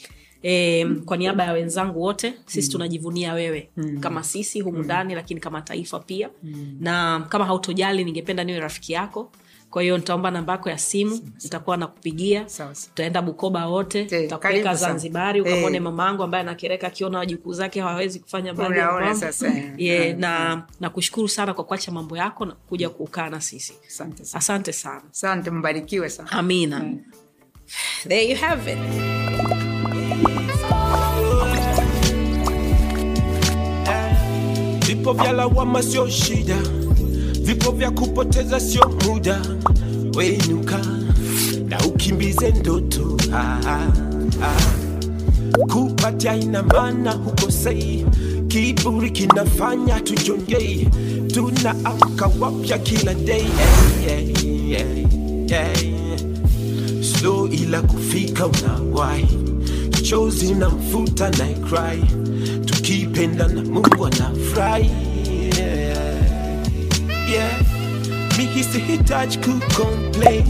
E, kwa niaba ya wenzangu wote sisi mm. tunajivunia wewe mm. kama sisi humu ndani lakini kama taifa pia mm. na kama hautojali ningependa niwe rafiki yako kwa hiyo nitaomba namba yako ya simu nitakuwa nakupigia tutaenda bukoba wote Eh, sana. zanzibari ukamwone Eh. mama yangu ambaye anakereka akiona wajukuu zake hawawezi kufanya eh. yeah, Mm, na nakushukuru sana kwa kuacha mambo yako na kuja kukaa na sisi Asante sana. asante sana Asante, mbarikiwe sana. amina there you have it Vipo vya lawama sio shida, vipo vya kupoteza sio muda. Wenuka na ukimbize ndoto. Ah, ah, ah. Kupatia ina maana hukosei, kiburi kinafanya tujongei, tunaamka wapya kila day. Yeah, yeah, yeah, yeah. Slow ila kufika unawahi, chozi na mfuta na cry, tukipenda na Mungu anafurahi yeah. yeah. Mimi sihitaji kucomplain,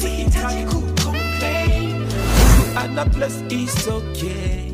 sihitaji kucomplain, Mungu ana bless is okay